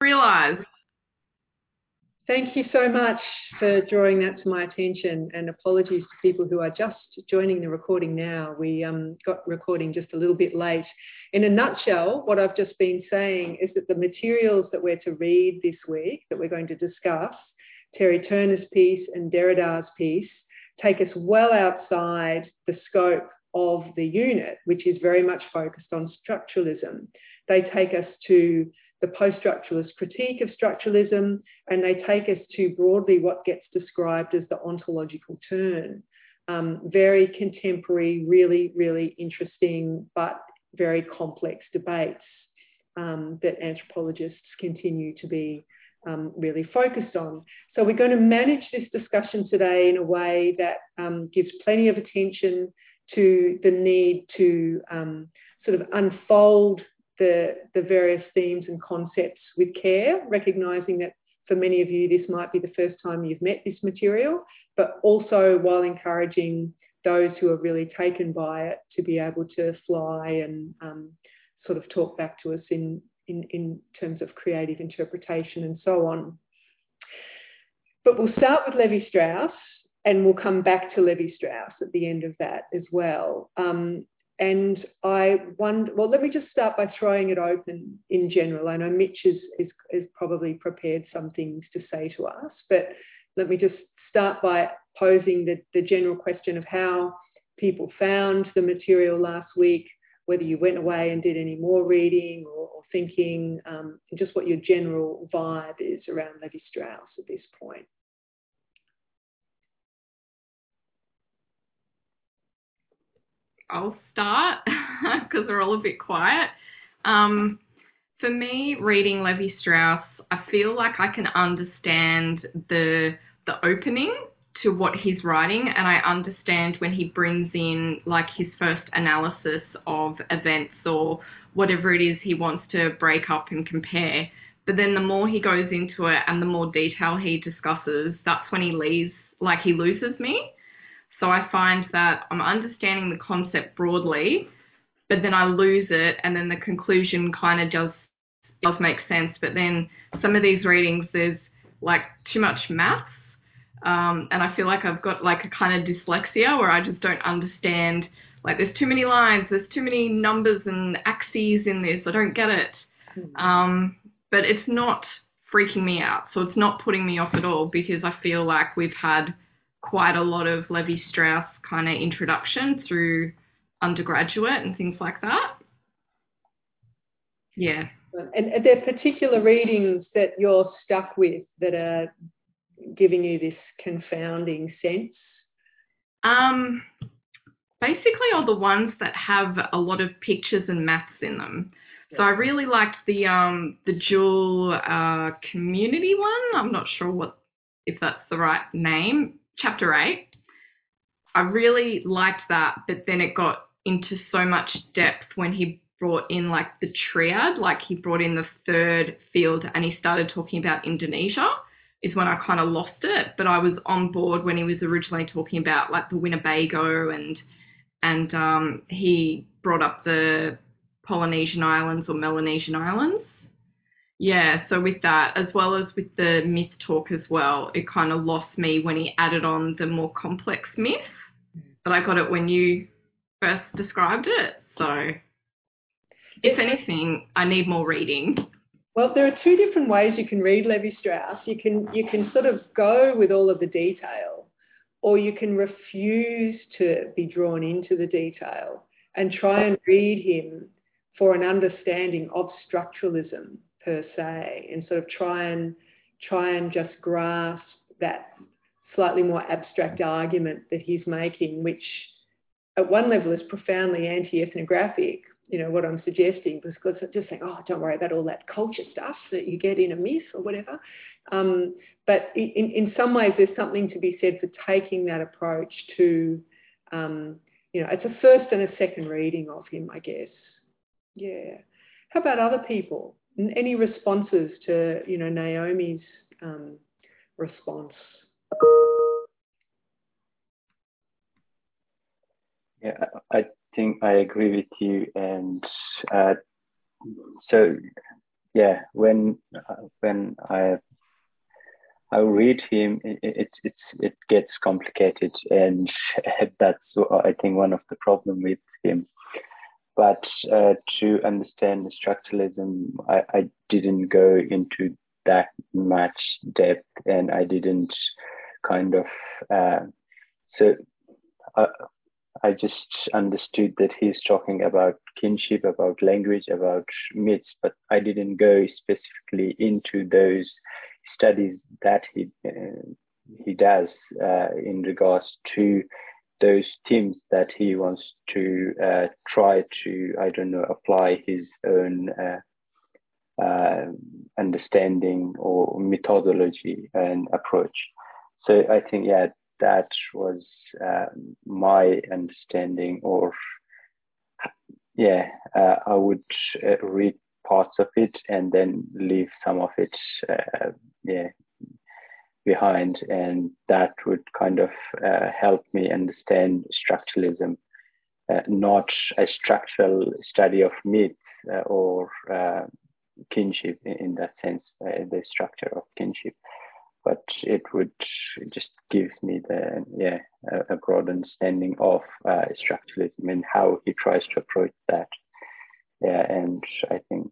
realized. Thank you so much for drawing that to my attention and apologies to people who are just joining the recording now. We um, got recording just a little bit late. In a nutshell, what I've just been saying is that the materials that we're to read this week, that we're going to discuss, Terry Turner's piece and Derrida's piece, take us well outside the scope of the unit, which is very much focused on structuralism. They take us to the post structuralist critique of structuralism, and they take us to broadly what gets described as the ontological turn. Um, very contemporary, really, really interesting, but very complex debates um, that anthropologists continue to be um, really focused on. So, we're going to manage this discussion today in a way that um, gives plenty of attention to the need to um, sort of unfold the, the various themes and concepts with care, recognizing that for many of you, this might be the first time you've met this material, but also while encouraging those who are really taken by it to be able to fly and um, sort of talk back to us in, in, in terms of creative interpretation and so on. But we'll start with Levi Strauss and we'll come back to Levi Strauss at the end of that as well. Um, and I wonder, well, let me just start by throwing it open in general. I know Mitch is, is, is probably prepared some things to say to us, but let me just start by posing the, the general question of how people found the material last week, whether you went away and did any more reading or, or thinking, um, and just what your general vibe is around Levi Strauss at this point. I'll start because we're all a bit quiet. Um, for me, reading Levi Strauss, I feel like I can understand the the opening to what he's writing, and I understand when he brings in like his first analysis of events or whatever it is he wants to break up and compare. But then the more he goes into it and the more detail he discusses, that's when he leaves, like he loses me. So I find that I'm understanding the concept broadly, but then I lose it, and then the conclusion kind of just does make sense. But then some of these readings, there's like too much maths, um, and I feel like I've got like a kind of dyslexia where I just don't understand. Like there's too many lines, there's too many numbers and axes in this. I don't get it. Mm-hmm. Um, but it's not freaking me out, so it's not putting me off at all because I feel like we've had quite a lot of Levi Strauss kind of introduction through undergraduate and things like that. Yeah. And are there particular readings that you're stuck with that are giving you this confounding sense? Um, basically, all the ones that have a lot of pictures and maths in them. So I really liked the um, the dual uh, community one. I'm not sure what if that's the right name chapter eight. I really liked that, but then it got into so much depth when he brought in like the triad, like he brought in the third field and he started talking about Indonesia, is when I kind of lost it. But I was on board when he was originally talking about like the Winnebago and and um, he brought up the Polynesian Islands or Melanesian Islands yeah, so with that, as well as with the myth talk as well, it kind of lost me when he added on the more complex myth. Mm. But I got it when you first described it. So, if anything, I need more reading. Well, there are two different ways you can read Levi Strauss. You can you can sort of go with all of the detail, or you can refuse to be drawn into the detail and try and read him for an understanding of structuralism per se and sort of try and try and just grasp that slightly more abstract argument that he's making which at one level is profoundly anti-ethnographic you know what i'm suggesting because just saying oh don't worry about all that culture stuff that you get in a myth or whatever. Um, but in, in some ways there's something to be said for taking that approach to um, you know it's a first and a second reading of him i guess. Yeah. How about other people any responses to you know Naomi's um, response? Yeah, I think I agree with you, and uh, so yeah, when when I I read him, it, it's it's it gets complicated, and that's I think one of the problem with him. But uh, to understand structuralism, I, I didn't go into that much depth, and I didn't kind of uh, so. Uh, I just understood that he's talking about kinship, about language, about myths, but I didn't go specifically into those studies that he uh, he does uh, in regards to those teams that he wants to uh, try to I don't know apply his own uh, uh, understanding or methodology and approach. So I think yeah that was uh, my understanding or yeah uh, i would uh, read parts of it and then leave some of it uh, yeah behind and that would kind of uh, help me understand structuralism uh, not a structural study of myths or kinship in, in, that sense the structure of kinship. But it would just gives me the yeah a, a broad understanding of uh, structuralism and how he tries to approach that. Yeah and i think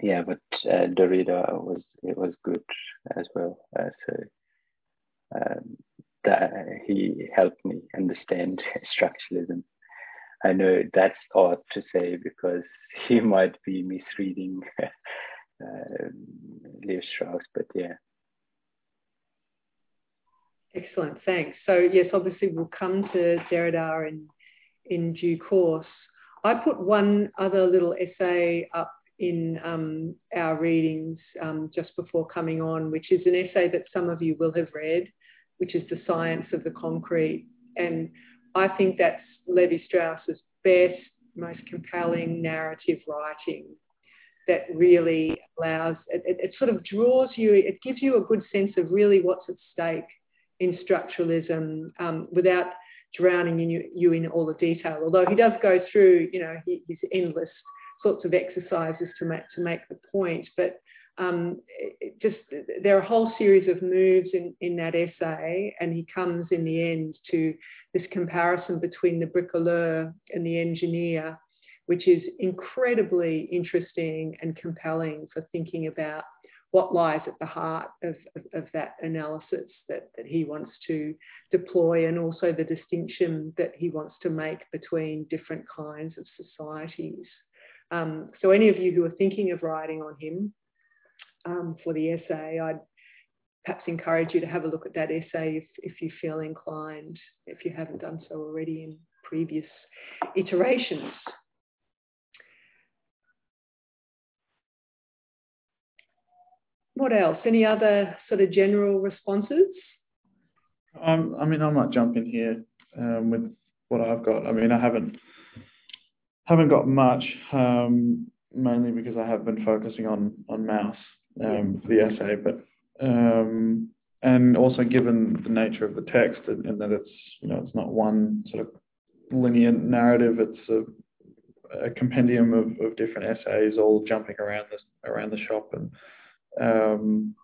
yeah but uh, derrida was it was good as well uh, so um, that he helped me understand structuralism i know that's odd to say because he might be misreading uh, Levi Strauss, but yeah. Excellent, thanks. So yes, obviously we'll come to Derrida in, in due course. I put one other little essay up in um, our readings um, just before coming on, which is an essay that some of you will have read, which is The Science of the Concrete. And I think that's Levi Strauss's best, most compelling narrative writing that really allows, it, it, it sort of draws you, it gives you a good sense of really what's at stake in structuralism um, without drowning in you, you, in all the detail. Although he does go through, you know, his endless sorts of exercises to make to make the point, but um, just there are a whole series of moves in, in that essay, and he comes in the end to this comparison between the bricoleur and the engineer, which is incredibly interesting and compelling for thinking about what lies at the heart of, of, of, that analysis that, that he wants to deploy and also the distinction that he wants to make between different kinds of societies. Um, so any of you who are thinking of writing on him um, for the essay, I'd perhaps encourage you to have a look at that essay if, if you feel inclined, if you haven't done so already in previous iterations. what else? Any other sort of general responses? Um, I mean, I might jump in here um, with what I've got. I mean, I haven't haven't got much, um, mainly because I have been focusing on on Mauss um, for the essay, but um, and also given the nature of the text and, and, that it's you know it's not one sort of linear narrative. It's a, a compendium of, of different essays all jumping around the around the shop and um,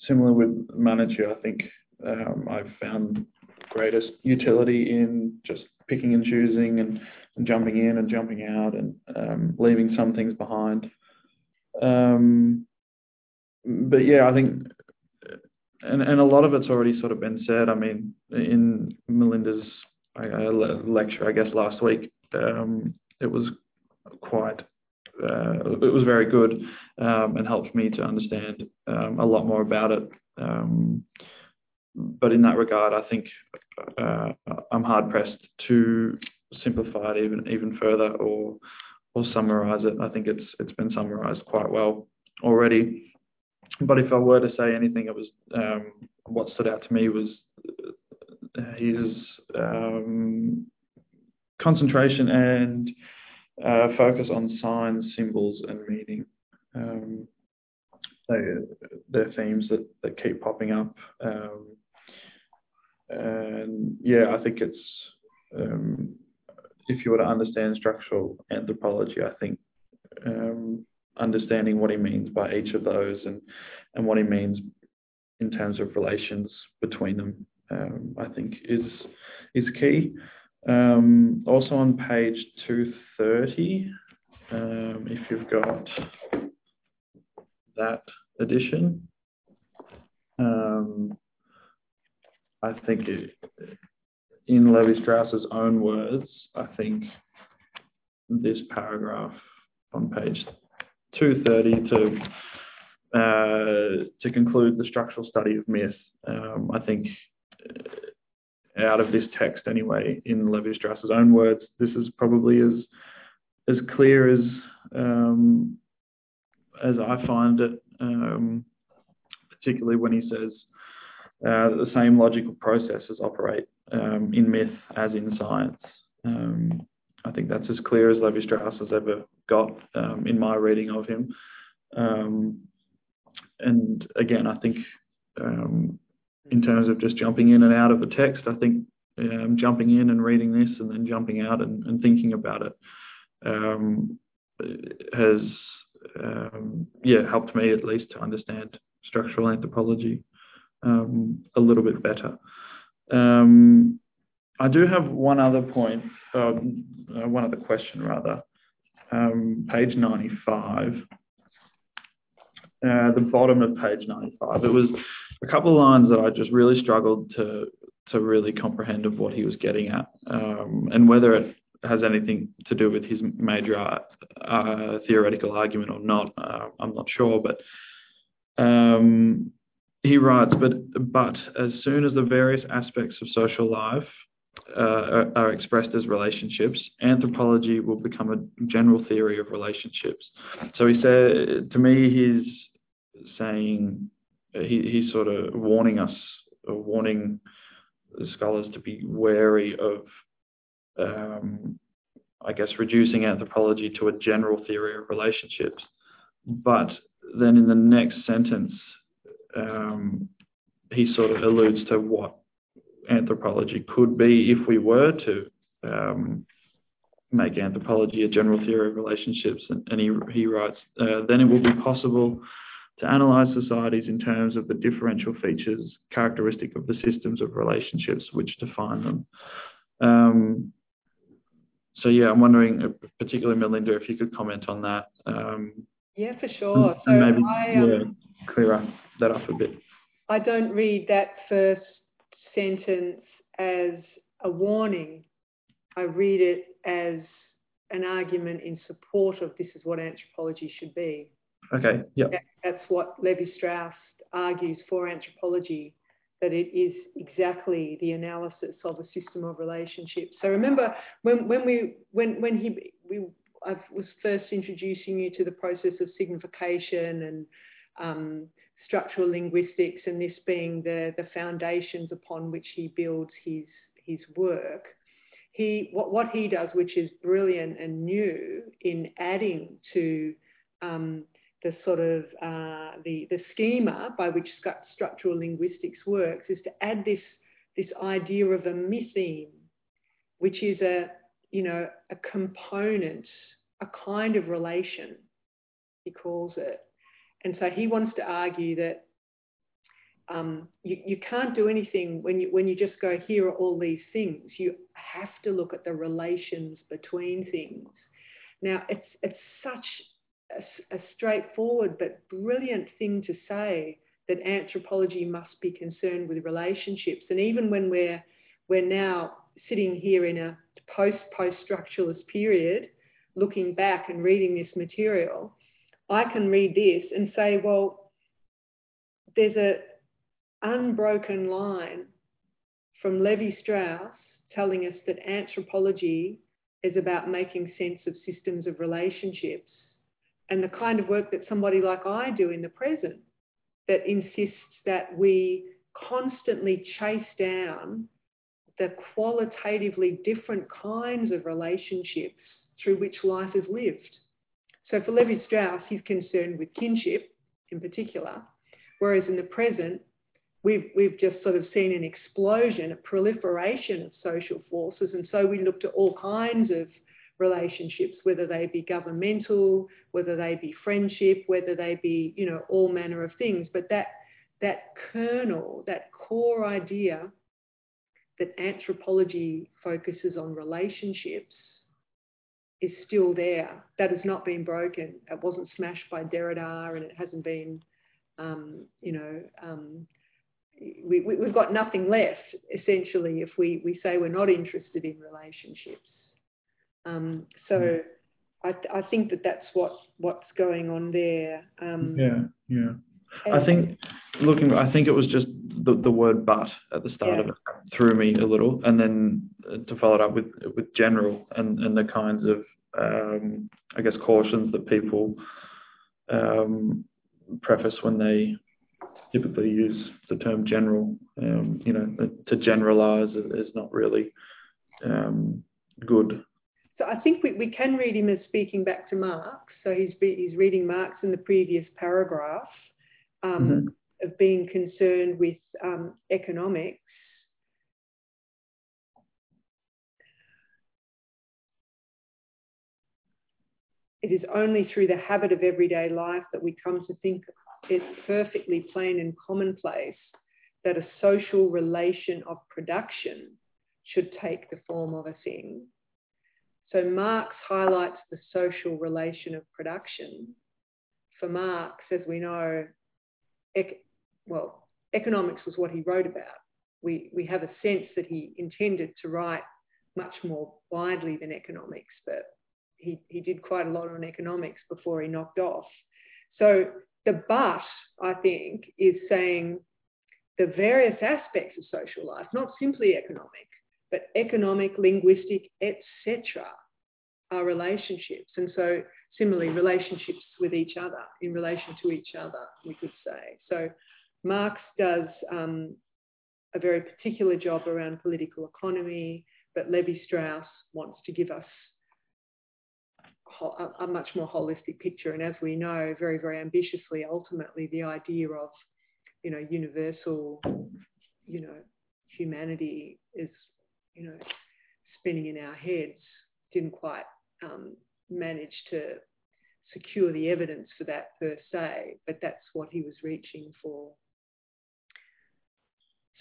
similar with Manicure, I think um, I've found greatest utility in just picking and choosing and, and jumping in and jumping out and um, leaving some things behind. Um, but yeah, I think, and, and a lot of it's already sort of been said. I mean, in Melinda's lecture, I guess last week, um, it was quite uh, it was very good um, and helped me to understand um, a lot more about it. Um, but in that regard, I think uh, I'm hard pressed to simplify it even even further or or summarize it. I think it's it's been summarized quite well already. But if I were to say anything, it was um, what stood out to me was uh, his um, concentration and uh, focus on signs, symbols, and meaning. Um, they, they're themes that, that keep popping up. Um, and yeah, I think it's, um, if you were to understand structural anthropology, I think um, understanding what he means by each of those and and what he means in terms of relations between them, um, I think is is key. Um, also on page 230, um, if you've got that edition, um, I think it, in Levi Strauss's own words, I think this paragraph on page 230 to uh, to conclude the structural study of myth. Um, I think uh, out of this text anyway, in Levi Strauss's own words, this is probably as as clear as um, as I find it, um, particularly when he says uh, the same logical processes operate um, in myth as in science. Um, I think that's as clear as Levi Strauss has ever got um, in my reading of him. Um, and again, I think um, in terms of just jumping in and out of a text, I think um, jumping in and reading this and then jumping out and, and thinking about it has, yeah, helped me at least to understand structural anthropology a little bit better. Um, I do have one other point, uh, one other question rather. page 95 uh, the bottom of page 95. It was a couple of lines that I just really struggled to to really comprehend of what he was getting at, um, and whether it has anything to do with his major uh, theoretical argument or not. Uh, I'm not sure, but um, he writes, but but as soon as the various aspects of social life uh, are, are, expressed as relationships, anthropology will become a general theory of relationships. So he said to me, he's saying he, he's sort of warning us, warning scholars to be wary of, um, I guess, reducing anthropology to a general theory of relationships. But then in the next sentence, um, he sort of alludes to what anthropology could be if we were to um, make anthropology a general theory of relationships. And, and he, he writes, uh, then it will be possible to analyze societies in terms of the differential features characteristic of the systems of relationships which define them. Um, so yeah, I'm wondering, uh, particularly Melinda, if you could comment on that. Um, yeah, for sure. So maybe I, um, yeah, clear that up a bit. I don't read that first sentence as a warning. I read it as an argument in support of this is what anthropology should be. Okay, yeah. That's what Levi Strauss argues for anthropology, that it is exactly the analysis of a system of relationships. So remember when, when we when when he we I was first introducing you to the process of signification and um, structural linguistics, and this being the, the foundations upon which he builds his, his work. He, what, what he does, which is brilliant and new in adding to um, the sort of uh, the, the schema by which structural linguistics works, is to add this, this idea of a mytheme, which is a, you know, a component, a kind of relation, he calls it, and so he wants to argue that um, you, you can't do anything when you, when you just go, here are all these things. You have to look at the relations between things. Now, it's, it's such a, a straightforward but brilliant thing to say that anthropology must be concerned with relationships. And even when we're, we're now sitting here in a post post structuralist period, looking back and reading this material, I can read this and say, well, there's a unbroken line from Levi Strauss telling us that anthropology is about making sense of systems of relationships and the kind of work that somebody like I do in the present that insists that we constantly chase down the qualitatively different kinds of relationships through which life is lived. So for Levi Strauss, he's concerned with kinship in particular, whereas in the present, we've, we've just sort of seen an explosion, a proliferation of social forces. And so we looked at all kinds of relationships, whether they be governmental, whether they be friendship, whether they be, you know, all manner of things. But that that kernel, that core idea that anthropology focuses on relationships is still there. That has not been broken. It wasn't smashed by Derrida and it hasn't been, um, you know, um, we, we, have got nothing left essentially if we, we say we're not interested in relationships. Um, so mm. I, I think that that's what what's going on there. Um, yeah, yeah. I think looking, I think it was just the, the word "but" at the start yeah. of it threw me a little, and then uh, to follow it up with with general and and the kinds of um, I guess cautions that people um, preface when they typically use the term general. Um, you know, to generalize is not really um, good. So I think we, we can read him as speaking back to Marx. So he's, be, he's reading Marx in the previous paragraph um, mm-hmm. of being concerned with um, economics. It is only through the habit of everyday life that we come to think it perfectly plain and commonplace that a social relation of production should take the form of a thing. So Marx highlights the social relation of production. For Marx, as we know, ec- well, economics was what he wrote about. We, we have a sense that he intended to write much more widely than economics, but he, he did quite a lot on economics before he knocked off. So the but, I think, is saying the various aspects of social life, not simply economic, but economic, linguistic, etc., are relationships. And so, similarly, relationships with each other, in relation to each other, we could say. So, Marx does um, a very particular job around political economy, but Levi Strauss wants to give us a much more holistic picture. And as we know, very, very ambitiously, ultimately, the idea of, you know, universal, you know, humanity is, you know, spinning in our heads, didn't quite um, manage to secure the evidence for that per se, but that's what he was reaching for.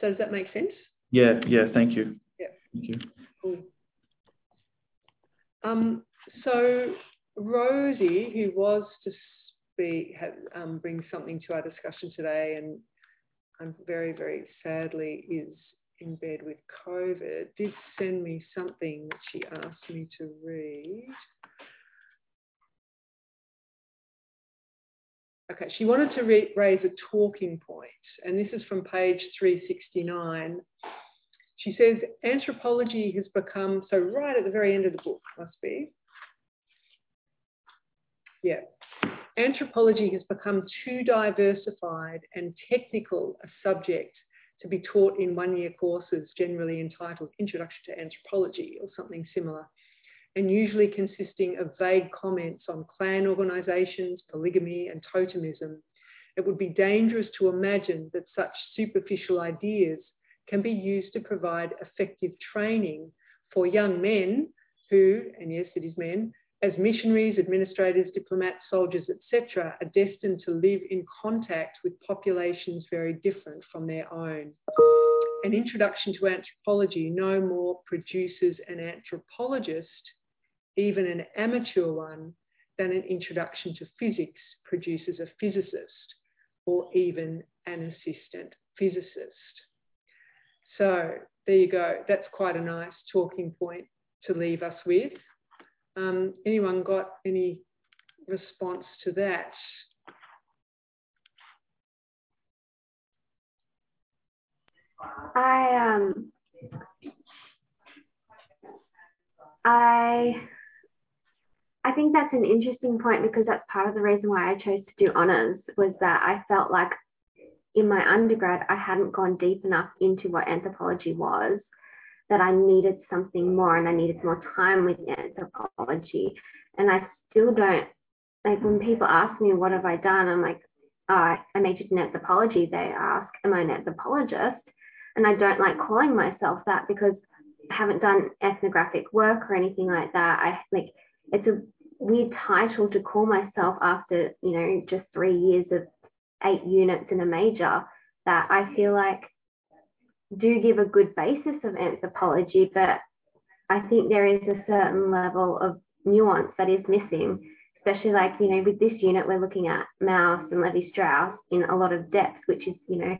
So does that make sense? Yeah, yeah, thank you. Yeah. Thank you. Cool. Um, so Rosie, who was to speak, had, um, bring something to our discussion today, and I'm very, very sadly is in bed with COVID, did send me something that she asked me to read. Okay, she wanted to raise a talking point, and this is from page 369. She says anthropology has become, so right at the very end of the book, must be, yeah. Anthropology has become too diversified and technical a subject to be taught in one year courses generally entitled Introduction to Anthropology or something similar, and usually consisting of vague comments on clan organisations, polygamy, and totemism. It would be dangerous to imagine that such superficial ideas can be used to provide effective training for young men who, and yes, it is men, as missionaries, administrators, diplomats, soldiers, etc., are destined to live in contact with populations very different from their own. An introduction to anthropology no more produces an anthropologist, even an amateur one, than an introduction to physics produces a physicist or even an assistant physicist. So there you go. That's quite a nice talking point to leave us with. Um, anyone got any response to that? I um I I think that's an interesting point because that's part of the reason why I chose to do honors was that I felt like in my undergrad I hadn't gone deep enough into what anthropology was that I needed something more and I needed more time with anthropology. And I still don't like when people ask me, What have I done? I'm like, oh, I majored in anthropology. They ask, Am I an anthropologist? And I don't like calling myself that because I haven't done ethnographic work or anything like that. I like it's a weird title to call myself after, you know, just three years of eight units in a major that I feel like do give a good basis of anthropology, but I think there is a certain level of nuance that is missing, especially like, you know, with this unit, we're looking at Mauss and Levi Strauss in a lot of depth, which is, you know,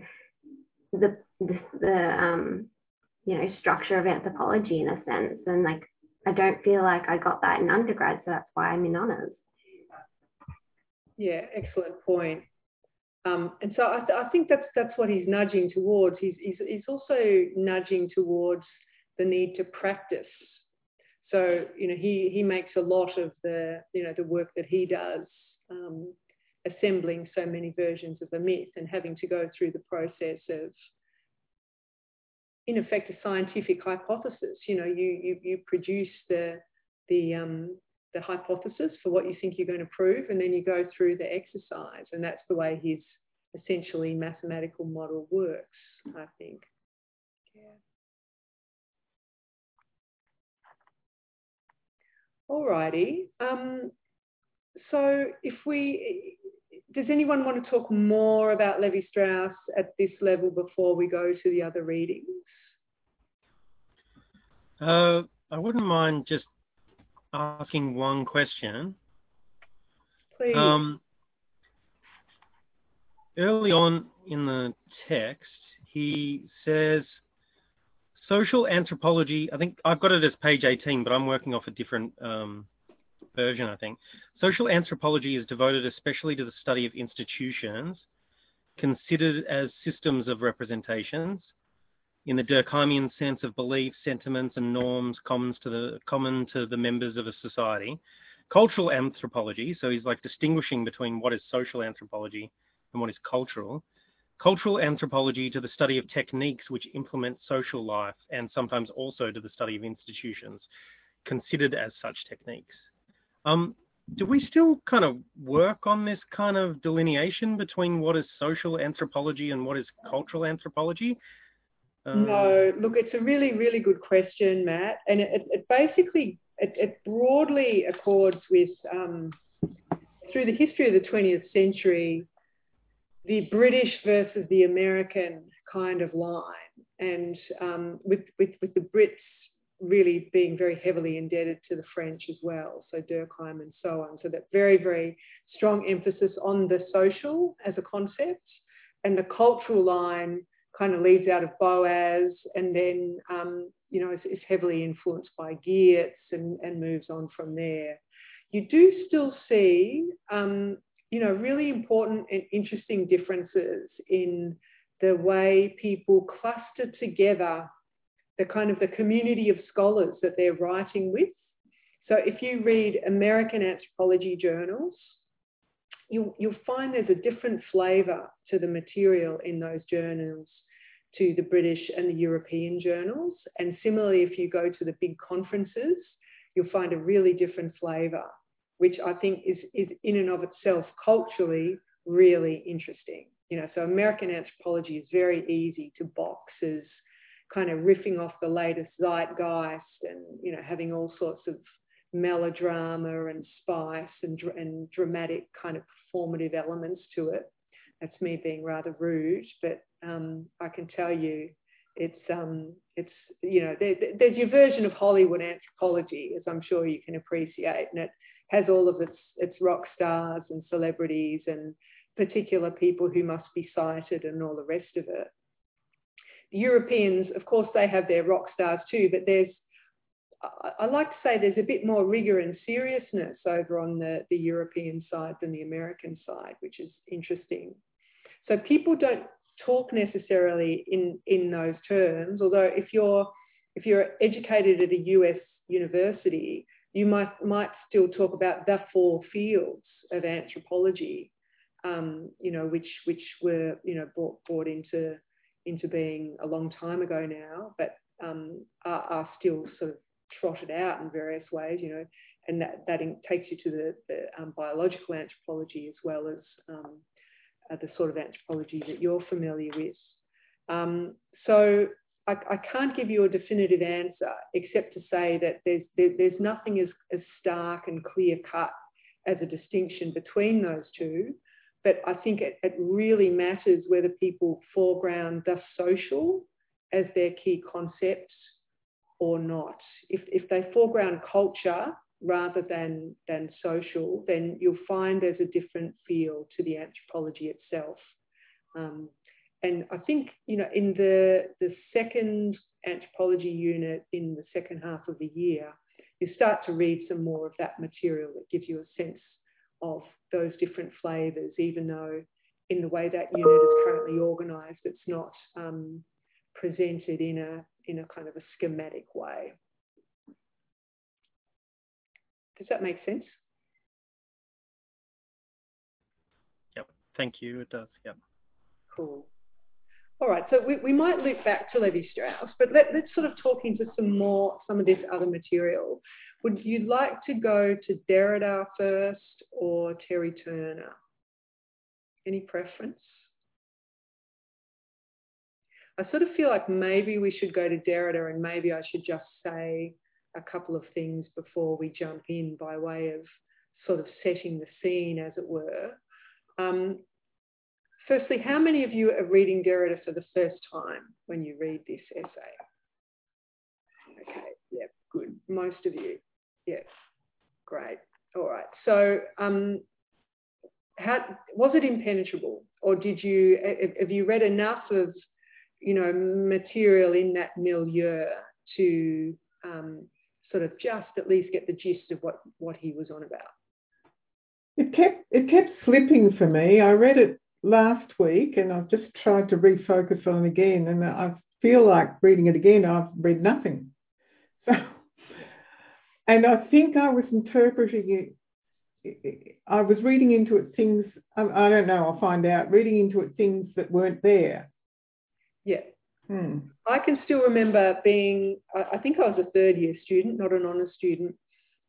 the, the, the um, you know, structure of anthropology in a sense. And like, I don't feel like I got that in undergrad, so that's why I'm in honours. Yeah, excellent point. Um, and so I, th I, think that's that's what he's nudging towards. He's, he's, he's also nudging towards the need to practice. So you know he he makes a lot of the you know the work that he does, um, assembling so many versions of a myth and having to go through the process of in effect a scientific hypothesis. You know you you, you produce the the um, the hypothesis for what you think you're going to prove, and then you go through the exercise. And that's the way his essentially mathematical model works, I think. Yeah. Alrighty. Um, so if we, does anyone want to talk more about Levi Strauss at this level before we go to the other readings? Uh, I wouldn't mind just asking one question. Please. Um, early on in the text, he says, social anthropology, I think I've got it as page 18, but I'm working off a different um, version, I think. Social anthropology is devoted especially to the study of institutions considered as systems of representations in the Durkheimian sense of beliefs, sentiments, and norms common to the common to the members of a society. Cultural anthropology, so he's like distinguishing between what is social anthropology and what is cultural. Cultural anthropology to the study of techniques which implement social life, and sometimes also to the study of institutions considered as such techniques. Um, do we still kind of work on this kind of delineation between what is social anthropology and what is cultural anthropology? Um, no, look, it's a really, really good question, Matt. And it, it basically, it, it, broadly accords with, um, through the history of the 20th century, the British versus the American kind of line. And um, with, with, with the Brits really being very heavily indebted to the French as well, so Durkheim and so on. So that very, very strong emphasis on the social as a concept and the cultural line kind of leads out of Boas and then, um, you know, is, is, heavily influenced by Geertz and, and moves on from there. You do still see, um, you know, really important and interesting differences in the way people cluster together the kind of the community of scholars that they're writing with. So if you read American anthropology journals, you'll, you'll find there's a different flavour to the material in those journals to the British and the European journals. And similarly, if you go to the big conferences, you'll find a really different flavour, which I think is, is in and of itself culturally really interesting. You know, so American anthropology is very easy to box as kind of riffing off the latest zeitgeist and, you know, having all sorts of melodrama and spice and, and dramatic kind of performative elements to it. That's me being rather rude, but um, I can tell you it's um, it's you know there, there's your version of Hollywood anthropology, as I'm sure you can appreciate, and it has all of its its rock stars and celebrities and particular people who must be cited and all the rest of it. The Europeans, of course, they have their rock stars too, but there's I like to say there's a bit more rigor and seriousness over on the, the European side than the American side, which is interesting. So people don't talk necessarily in, in those terms, although if you're if you're educated at a US university, you might might still talk about the four fields of anthropology, um, you know, which which were you know brought brought into into being a long time ago now, but um, are, are, still sort of trotted out in various ways, you know, and that, that takes you to the, the um, biological anthropology as well as um, uh, the sort of anthropology that you're familiar with. Um, so I, I, can't give you a definitive answer except to say that there's there, there's nothing as, as stark and clear cut as a distinction between those two. But I think it, it really matters whether people foreground the social as their key concept or not. If, if they foreground culture rather than, than social, then you'll find there's a different feel to the anthropology itself. Um, and I think, you know, in the, the second anthropology unit in the second half of the year, you start to read some more of that material that gives you a sense of those different flavours, even though in the way that unit is currently organised, it's not um, presented in a, in a kind of a schematic way. Does that make sense? Yep, thank you, it does, yep. Cool. All right, so we, we might loop back to Levi Strauss, but let, let's sort of talk into some more, some of this other material. Would you like to go to Derrida first or Terry Turner? Any preference? I sort of feel like maybe we should go to Derrida and maybe I should just say a couple of things before we jump in by way of sort of setting the scene, as it were. Um, firstly, how many of you are reading Derrida for the first time when you read this essay? Okay, yeah, good. Most of you. Yeah, great. All right. So, um, how was it impenetrable, or did you have you read enough of you know material in that milieu to um, sort of just at least get the gist of what what he was on about? It kept it kept slipping for me. I read it last week and I've just tried to refocus on it again. And I feel like reading it again, I've read nothing. So, and I think I was interpreting it, I was reading into it things, I don't know, I'll find out, reading into it things that weren't there. Yeah. Hmm. I can still remember being, I think I was a third year student, not an honours student,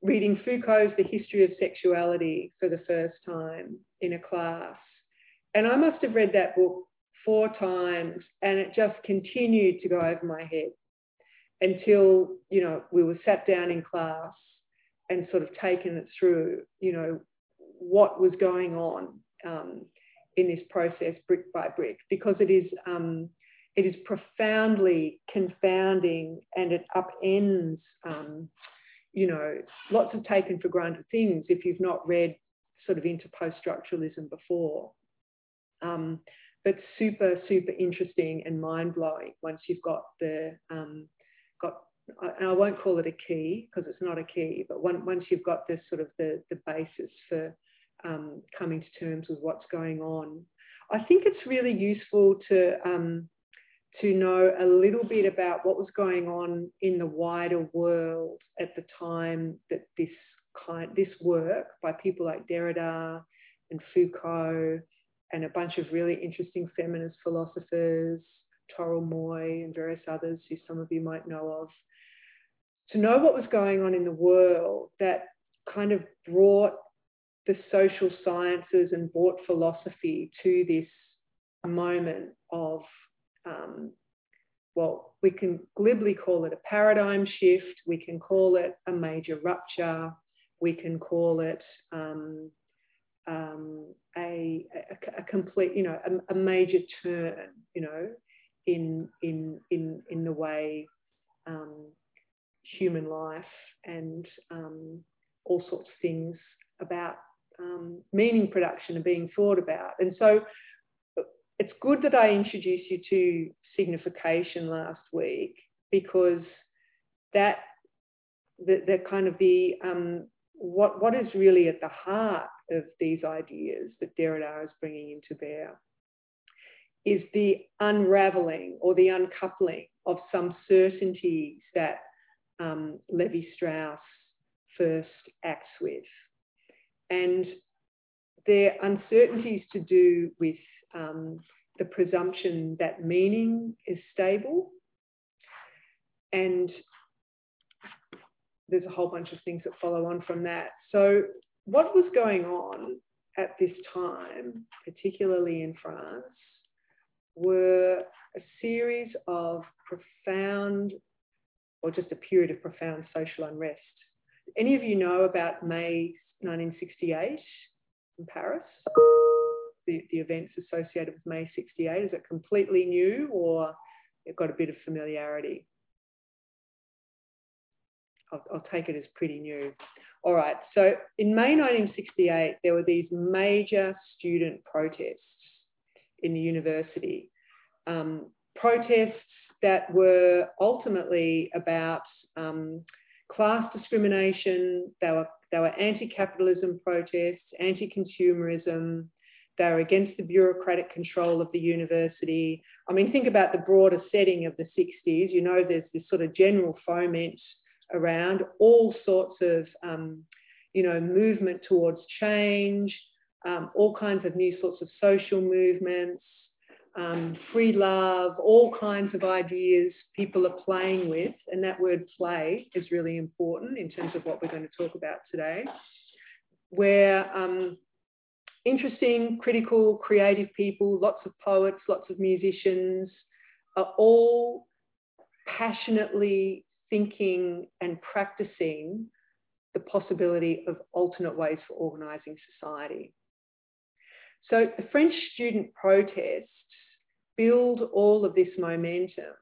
reading Foucault's The History of Sexuality for the first time in a class. And I must have read that book four times and it just continued to go over my head until, you know, we were sat down in class and sort of taken it through, you know, what was going on um, in this process brick by brick, because it is, um, it is profoundly confounding and it upends, um, you know, lots of taken for granted things if you've not read sort of into post structuralism before. Um, but super, super interesting and mind blowing once you've got the, um, got, and I won't call it a key because it's not a key, but one, once you've got this sort of the, the basis for um, coming to terms with what's going on, I think it's really useful to, um, to know a little bit about what was going on in the wider world at the time that this kind, this work by people like Derrida and Foucault and a bunch of really interesting feminist philosophers, Toril Moi and various others who some of you might know of, to know what was going on in the world that kind of brought the social sciences and brought philosophy to this moment of, um, well, we can glibly call it a paradigm shift, we can call it a major rupture, we can call it um, um, a, a, a, complete, you know, a, a, major turn, you know, in in in in the way um, human life and um, all sorts of things about um, meaning production are being thought about. And so it's good that I introduced you to signification last week because that the, the kind of the um, what what is really at the heart of these ideas that Derrida is bringing into bear is the unraveling or the uncoupling of some certainties that um, Levi Strauss first acts with. And they're uncertainties to do with um, the presumption that meaning is stable. And there's a whole bunch of things that follow on from that. So what was going on at this time, particularly in France, were a series of profound, or just a period of profound social unrest. Any of you know about May 1968 in Paris? The, the events associated with May 68? Is it completely new or it got a bit of familiarity? I'll, I'll, take it as pretty new. All right, so in May 1968, there were these major student protests in the university. Um, protests that were ultimately about um, class discrimination, they were, they were anti capitalism protests, anti consumerism, they were against the bureaucratic control of the university. I mean, think about the broader setting of the 60s. You know, there's this sort of general foment around all sorts of, um, you know, movement towards change, um, all kinds of new sorts of social movements, um, free love, all kinds of ideas people are playing with. And that word play is really important in terms of what we're going to talk about today, where um, interesting, critical, creative people, lots of poets, lots of musicians, are all passionately thinking and practicing the possibility of alternate ways for organising society. So the French student protests build all of this momentum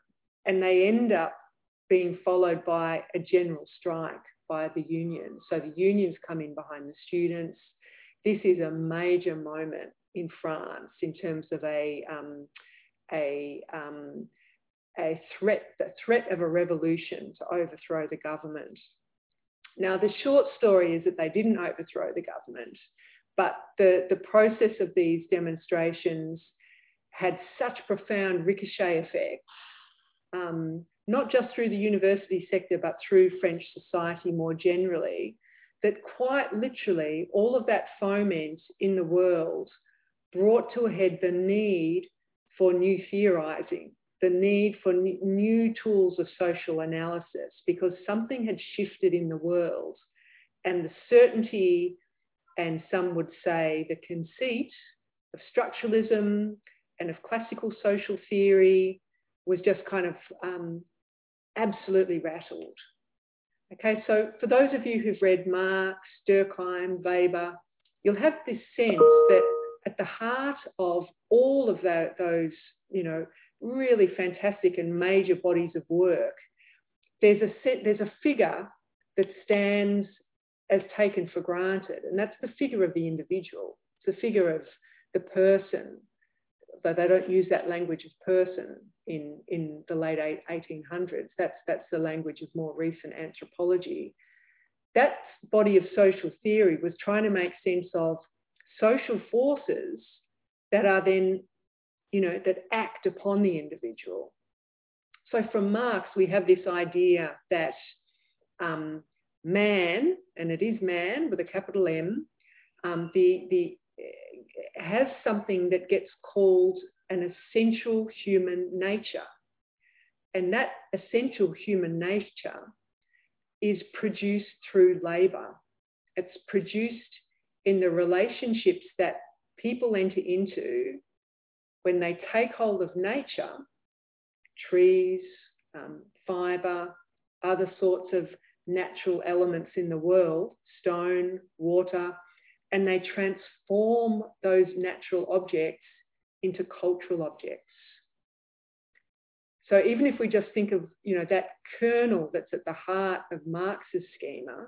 and they end up being followed by a general strike by the unions. So the unions come in behind the students. This is a major moment in France in terms of a, um, a, um, a threat, the threat of a revolution to overthrow the government. Now, the short story is that they didn't overthrow the government. But the, the process of these demonstrations had such profound ricochet effects, um, not just through the university sector, but through French society more generally, that quite literally all of that foment in the world brought to a head the need for new theorizing, the need for new tools of social analysis, because something had shifted in the world and the certainty and some would say the conceit of structuralism and of classical social theory was just kind of um, absolutely rattled. Okay, so for those of you who've read Marx, Durkheim, Weber, you'll have this sense that at the heart of all of that, those, you know, really fantastic and major bodies of work, there's a set, there's a figure that stands as taken for granted. And that's the figure of the individual. It's the figure of the person, though they don't use that language of person in, in the late 1800s. That's, that's the language of more recent anthropology. That body of social theory was trying to make sense of social forces that are then, you know, that act upon the individual. So from Marx, we have this idea that um, man, and it is man with a capital M, um, the, the, has something that gets called an essential human nature. And that essential human nature is produced through labour. It's produced in the relationships that people enter into when they take hold of nature, trees, um, fibre, other sorts of natural elements in the world stone, water and they transform those natural objects into cultural objects. So even if we just think of you know that kernel that's at the heart of Marx's schema,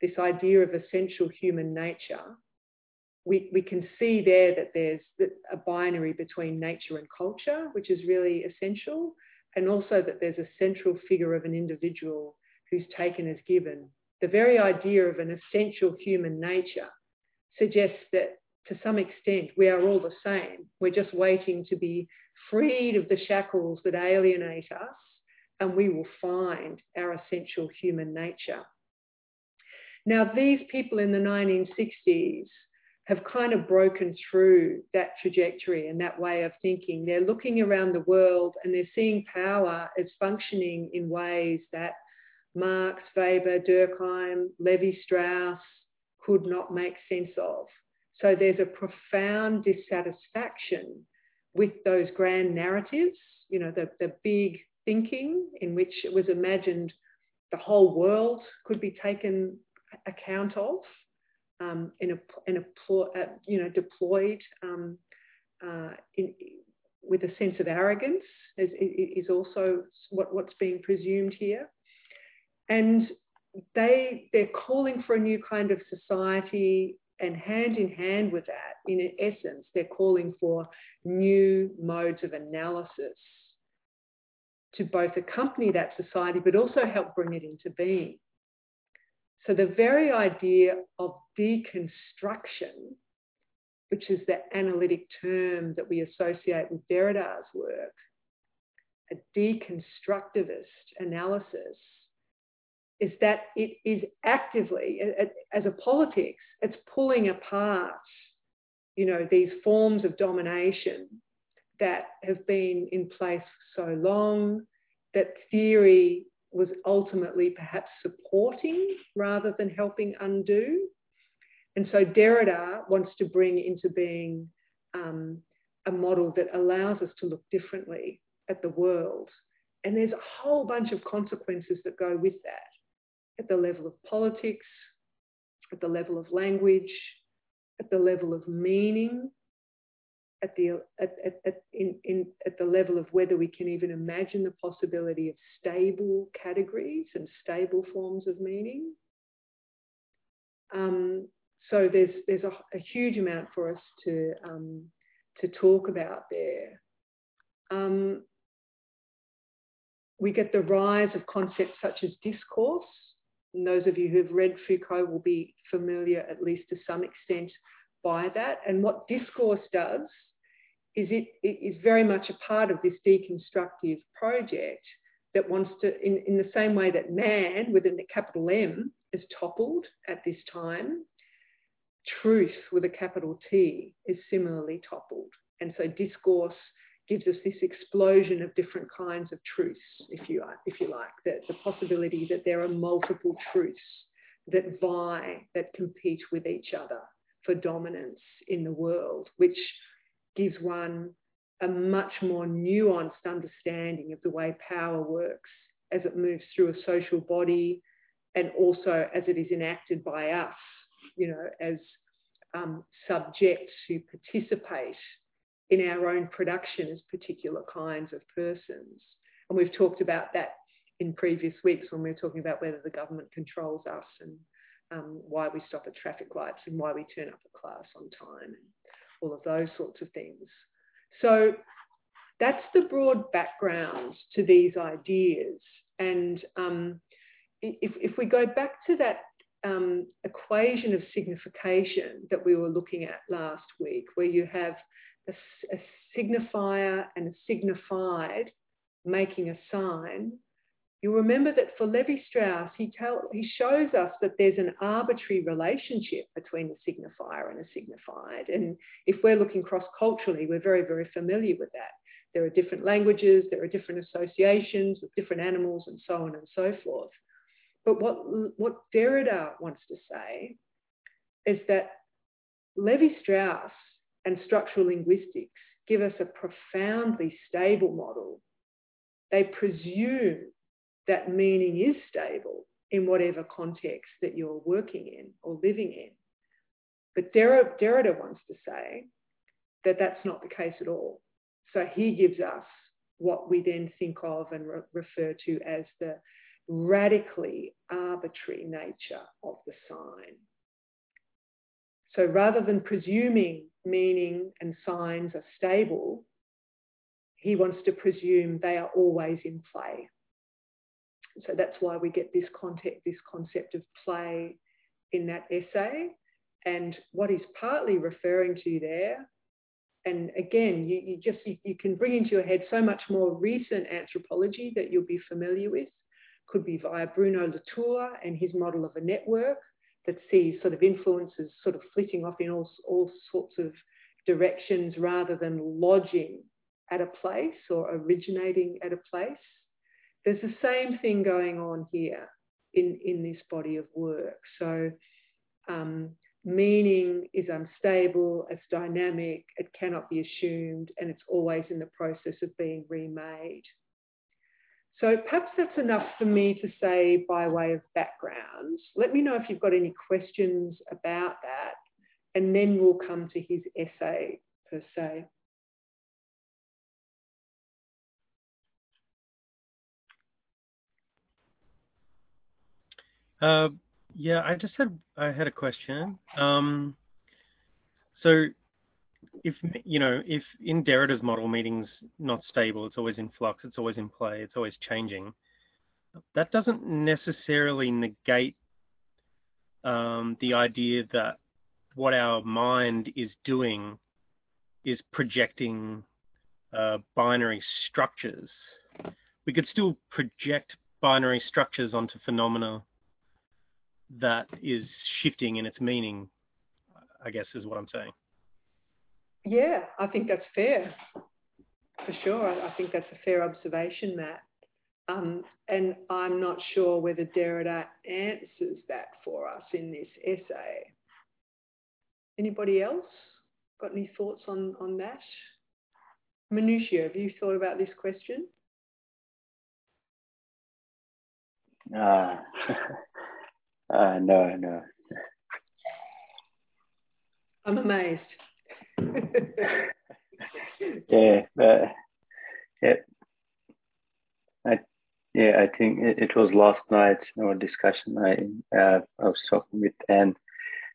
this idea of essential human nature, we, we can see there that there's a binary between nature and culture, which is really essential, and also that there's a central figure of an individual who's taken as given. The very idea of an essential human nature suggests that to some extent we are all the same. We're just waiting to be freed of the shackles that alienate us, and we will find our essential human nature. Now, these people in the 1960s have kind of broken through that trajectory and that way of thinking. They're looking around the world and they're seeing power as functioning in ways that Marx, Weber, Durkheim, Levi Strauss could not make sense of. So there's a profound dissatisfaction with those grand narratives, you know, the, the big thinking in which it was imagined the whole world could be taken account of um, in a, in a uh, you know deployed um, uh, in, with a sense of arrogance is, is also what, what's being presumed here. And they, they're calling for a new kind of society and hand in hand with that, in essence, they're calling for new modes of analysis to both accompany that society, but also help bring it into being. So the very idea of deconstruction which is the analytic term that we associate with Derrida's work, a deconstructivist analysis, is that it is actively, as a politics, it's pulling apart, you know, these forms of domination that have been in place for so long, that theory was ultimately perhaps supporting rather than helping undo. And so Derrida wants to bring into being um, a model that allows us to look differently at the world. And there's a whole bunch of consequences that go with that at the level of politics, at the level of language, at the level of meaning, at the, at, at, at, in, in, at the level of whether we can even imagine the possibility of stable categories and stable forms of meaning. Um, so there's there's a, a, huge amount for us to um, to talk about there. Um, we get the rise of concepts such as discourse. And those of you who've read Foucault will be familiar, at least to some extent, by that. And what discourse does is it, it is very much a part of this deconstructive project that wants to, in, in the same way that man, within the capital M, is toppled at this time, truth with a capital T is similarly toppled. And so discourse gives us this explosion of different kinds of truths, if you, if you like, that the possibility that there are multiple truths that vie, that compete with each other for dominance in the world, which gives one a much more nuanced understanding of the way power works as it moves through a social body and also as it is enacted by us you know, as um, subjects who participate in our own production as particular kinds of persons. And we've talked about that in previous weeks when we were talking about whether the government controls us and um, why we stop at traffic lights and why we turn up at class on time and all of those sorts of things. So that's the broad background to these ideas. And um, if, if we go back to that um, equation of signification that we were looking at last week, where you have a, a signifier and a signified making a sign, you remember that for Levi Strauss, he, tell, he shows us that there's an arbitrary relationship between a signifier and a signified. And if we're looking cross culturally, we're very, very familiar with that. There are different languages, there are different associations with different animals, and so on and so forth. But what, what Derrida wants to say is that Levi Strauss and structural linguistics give us a profoundly stable model. They presume that meaning is stable in whatever context that you're working in or living in. But Derrida wants to say that that's not the case at all. So he gives us what we then think of and re- refer to as the radically arbitrary nature of the sign. So rather than presuming meaning and signs are stable, he wants to presume they are always in play. So that's why we get this concept, this concept of play in that essay. And what he's partly referring to there, and again, you, you just you, you can bring into your head so much more recent anthropology that you'll be familiar with could be via Bruno Latour and his model of a network that sees sort of influences sort of flitting off in all, all sorts of directions rather than lodging at a place or originating at a place. There's the same thing going on here in, in this body of work. So um, meaning is unstable, it's dynamic, it cannot be assumed, and it's always in the process of being remade. So perhaps that's enough for me to say by way of background. Let me know if you've got any questions about that, and then we'll come to his essay per se. Uh, yeah, I just had I had a question. Um, so, if you know, if in Derrida's model, meeting's not stable, it's always in flux, it's always in play, it's always changing. That doesn't necessarily negate um, the idea that what our mind is doing is projecting uh, binary structures. We could still project binary structures onto phenomena that is shifting in its meaning, I guess is what I'm saying. Yeah, I think that's fair. For sure. I think that's a fair observation, Matt. Um, and I'm not sure whether Derrida answers that for us in this essay. Anybody else got any thoughts on, on that? Manusha, have you thought about this question? Uh, Uh, no, no. I'm amazed. yeah, uh, yeah. I, yeah, I think it, it, was last night in our discussion. I uh, I was talking with Anne,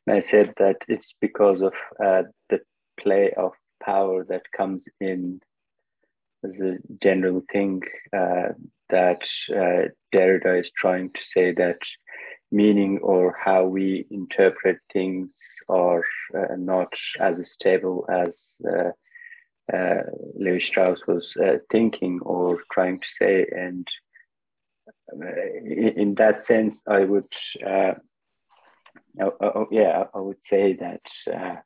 and I said that it's because of uh, the play of power that comes in as a general thing uh, that uh, Derrida is trying to say that meaning or how we interpret things are uh, not as stable as uh, uh, Levi Strauss was uh, thinking or trying to say. And uh, in that sense, I would, uh, oh, oh, yeah, I would say that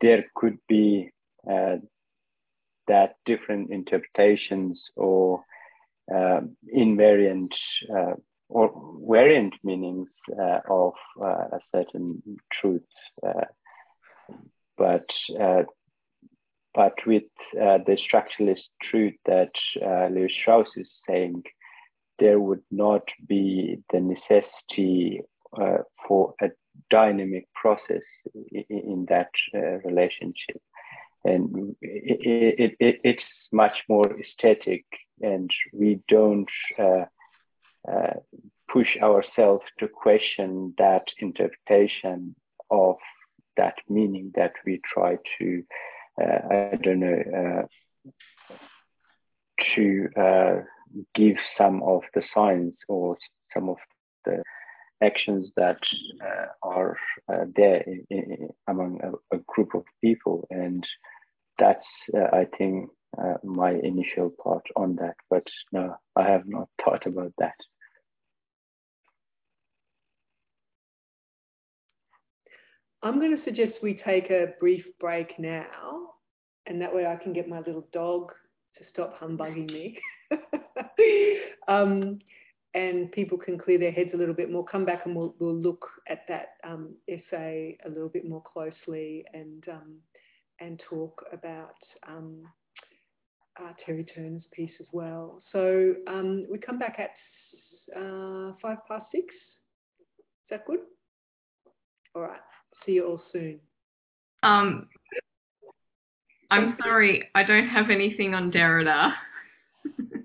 there could be that different interpretations or invariant or variant meanings uh, of uh, a certain truth. Uh, but uh, but with uh, the structuralist truth that uh, Lewis Strauss is saying, there would not be the necessity for a dynamic process in, in that relationship. And it, it, it, it's much more aesthetic and we don't uh, push ourselves to question that interpretation of that meaning that we try to, uh, I don't know, uh, to uh, give some of the signs or some of the actions that uh, are uh, there in, in, among a, a, group of people. And that's, I think, uh, my initial part on that. But no, I have not thought about that. I'm going to suggest we take a brief break now, and that way I can get my little dog to stop humbugging me. um, and people can clear their heads a little bit more. Come back and we'll, we'll look at that um, essay a little bit more closely and um, and talk about um, uh, Terry Turner's piece as well. So um, we come back at uh, five past six. Is that good? All right. See you all soon. Um, I'm sorry, I don't have anything on Derrida.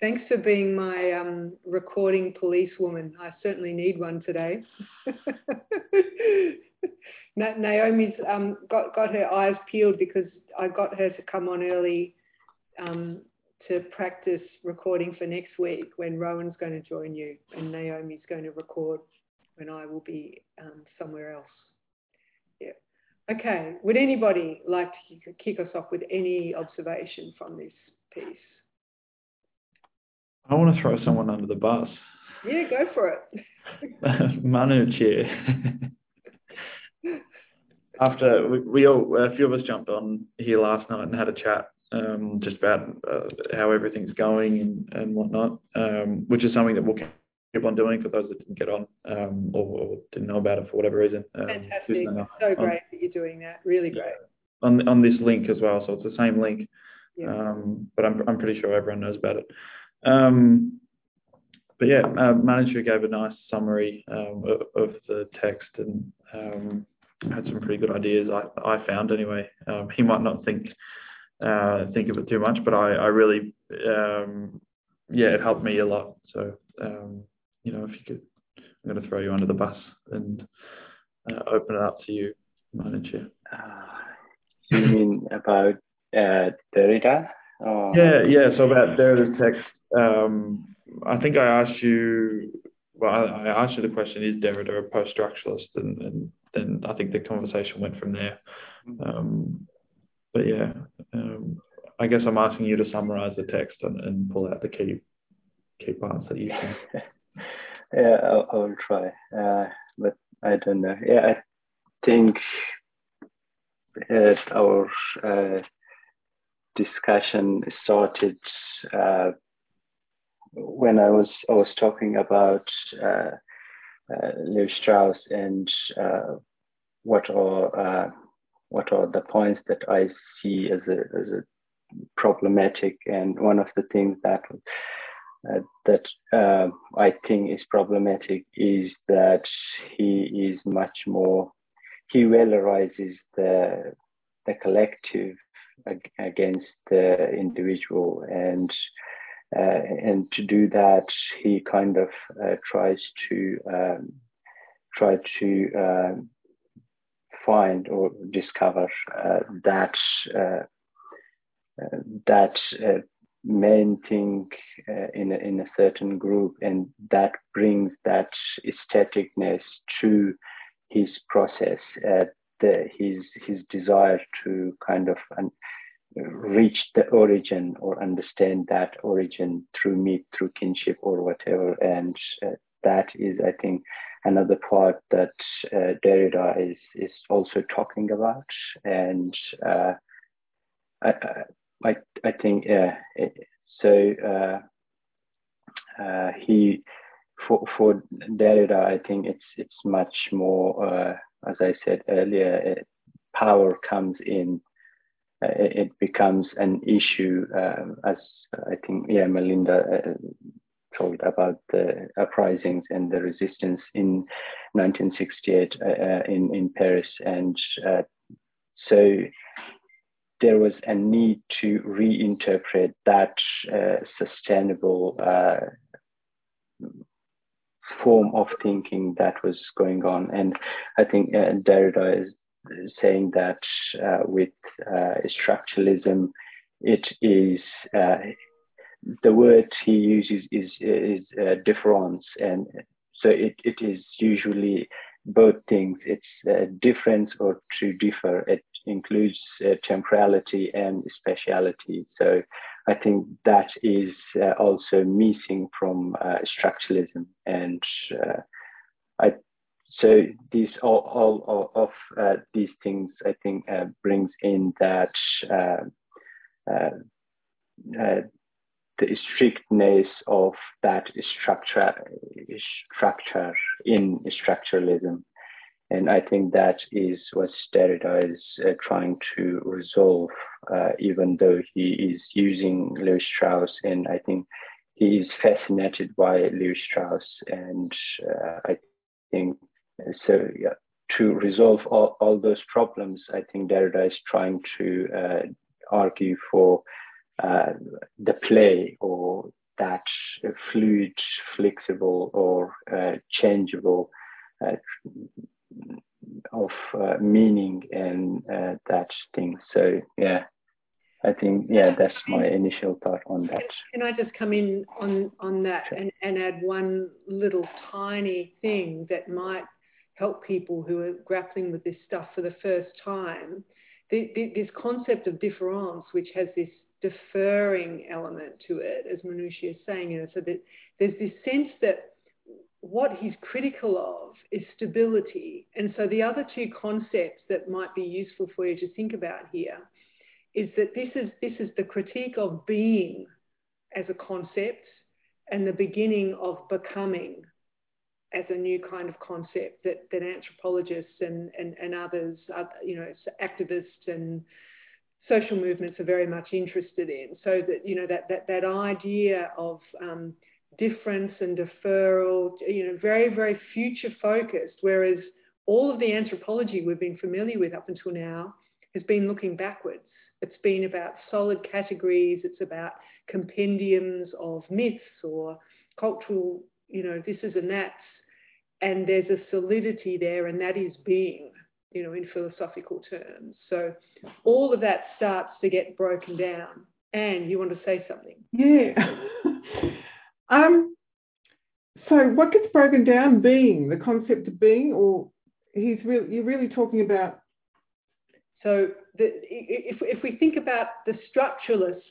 Thanks for being my um, recording policewoman. I certainly need one today. Naomi's um, got, got her eyes peeled because I got her to come on early um, to practice recording for next week when Rowan's going to join you and Naomi's going to record when I will be um, somewhere else. Yeah. Okay. Would anybody like to kick us off with any observation from this piece? I want to throw someone under the bus. Yeah, go for it. Manusha. After we, we, all, a few of us jumped on here last night and had a chat um, just about uh, how everything's going and, and whatnot, um, which is something that we'll keep on doing for those that didn't get on um, or, or, didn't know about it for whatever reason. Um, Fantastic. So great on, that you're doing that. Really great. On, on this link as well. So it's the same link Yeah. Um, but I'm, I'm pretty sure everyone knows about it. Um, but yeah, uh, Manusha gave a nice summary um, of, of, the text and um, had some pretty good ideas. I, I found anyway. Um, he might not think uh, think of it too much, but I, I really um, yeah, it helped me a lot. So um, you know, if you could, I'm going to throw you under the bus and uh, open it up to you, Manusha. Uh, you mean about uh, Derrida? Oh. Yeah, yeah. So about Derrida's text, um, I think I asked you. Well, I, I asked you the question: Is Derrida a post-structuralist? And, and then I think the conversation went from there. Um, but yeah, um, I guess I'm asking you to summarize the text and, and pull out the key key parts that you think. yeah, I'll, I'll try, uh, but I don't know. Yeah, I think uh, our uh, discussion started uh, when I was I was talking about uh, uh, Strauss and uh, what are uh, what are the points that I see as a as a problematic, and one of the things that uh, that uh, I think is problematic is that he is much more he valorizes the the collective against the individual and uh, and to do that he kind of uh, tries to um, try to uh, find or discover uh, that uh, uh, that main thing in, a, in a certain group and that brings that aestheticness to his process the, his his desire to kind of reach the origin or understand that origin through meat, through kinship, or whatever. And uh, that is, I think, another part that uh, Derrida is is also talking about. And uh, I, I I think yeah. So uh, uh, he for for Derrida, I think it's it's much more uh, as I said earlier, it, power comes in, it, becomes an issue, um, as I think, yeah, Melinda uh, told about the uprisings and the resistance in 1968 uh, uh, in, in Paris. And uh, so there was a need to reinterpret that uh, sustainable form of thinking that was going on. And I think uh, Derrida is saying that uh, with uh, structuralism, it is uh, the word he uses is is uh, difference, and so it, it is usually both things. It's difference or to differ. It includes uh, temporality and speciality. So I think that is uh, also missing from uh, structuralism, and uh, I. So these all, all, all of uh, these things I think uh, brings in that the strictness of that structure structure in structuralism and I think that is what Derrida is uh, trying to resolve, uh, even though he is using Lewis Strauss. And I think he is fascinated by Lewis Strauss. And uh, I think so, yeah, to resolve all, all those problems, I think Derrida is trying to uh, argue for uh, the play or that fluid, flexible, or uh, changeable uh, of uh, meaning and uh, that thing. So yeah, I think yeah, that's my initial thought on that. Can I just come in on on that sure. and, and add one little tiny thing that might help people who are grappling with this stuff for the first time? The, the, this concept of difference, which has this deferring element to it, as Manusha is saying, you know, so that there's this sense that what he's critical of is stability. And so the other two concepts that might be useful for you to think about here is that this is this is the critique of being as a concept and the beginning of becoming as a new kind of concept that, that anthropologists and, and, and others, you know, activists and social movements are very much interested in. So that you know that that that idea of um, difference and deferral, you know, very very future focused. Whereas all of the anthropology we've been familiar with up until now has been looking backwards. It's been about solid categories. It's about compendiums of myths or cultural, you know, this is and that's. And there's a solidity there, and that is being you know, in philosophical terms. So all of that starts to get broken down. And you want to say something? Yeah. um, so what gets broken down? Being the concept of being, or he's really you're really talking about. So the, if if we think about the structuralists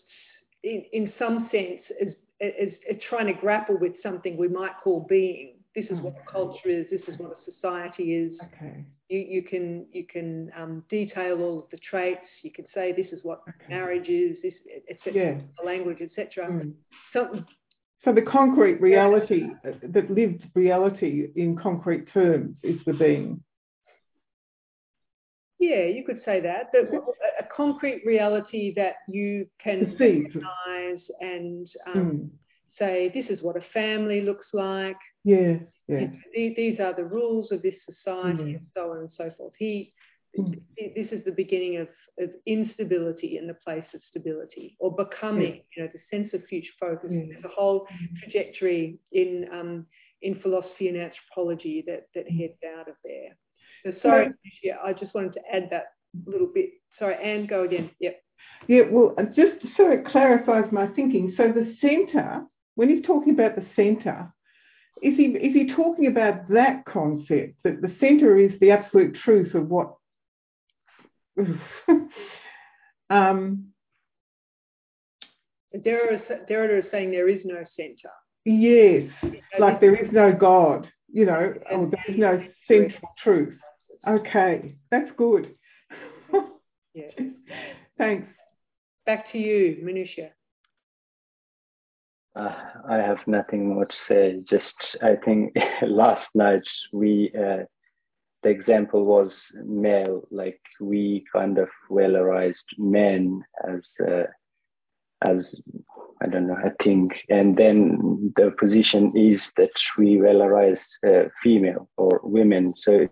in, in some sense as, as, as trying to grapple with something we might call being, this is what a culture is. This is what a society is. Okay you, you can you can um, detail all of the traits. You can say this is what okay. marriage is, this etc. Yeah. The language, etc. Mm. So, so the concrete reality, yeah. Uh, that lived reality in concrete terms, is the being. Yeah, you could say that. That a concrete reality that you can recognize and um, mm. say this is what a family looks like. Yeah yeah. these are the rules of this society mm-hmm. and so on and so forth he mm. this is the beginning of, of instability in the place of stability or becoming yeah. you know the sense of future focus yeah. there's a whole mm-hmm. trajectory in um, in philosophy and anthropology that that mm. heads out of there so sorry so, i just wanted to add that little bit sorry and go again yep yeah well just so it clarifies my thinking so the center when he's talking about the center is he is he talking about that concept that the center is the absolute truth of what um, Derrida, Derrida is saying there is no center. Yes, like there is no God, you know, or there is no central truth. Okay, that's good. yeah. Thanks. Back to you, Manusha. Uh, I have nothing more to say. Just I think last night we uh, the example was male, like we kind of valorized men as uh, as I don't know, I think, and then the position is that we valorize uh, female or women. So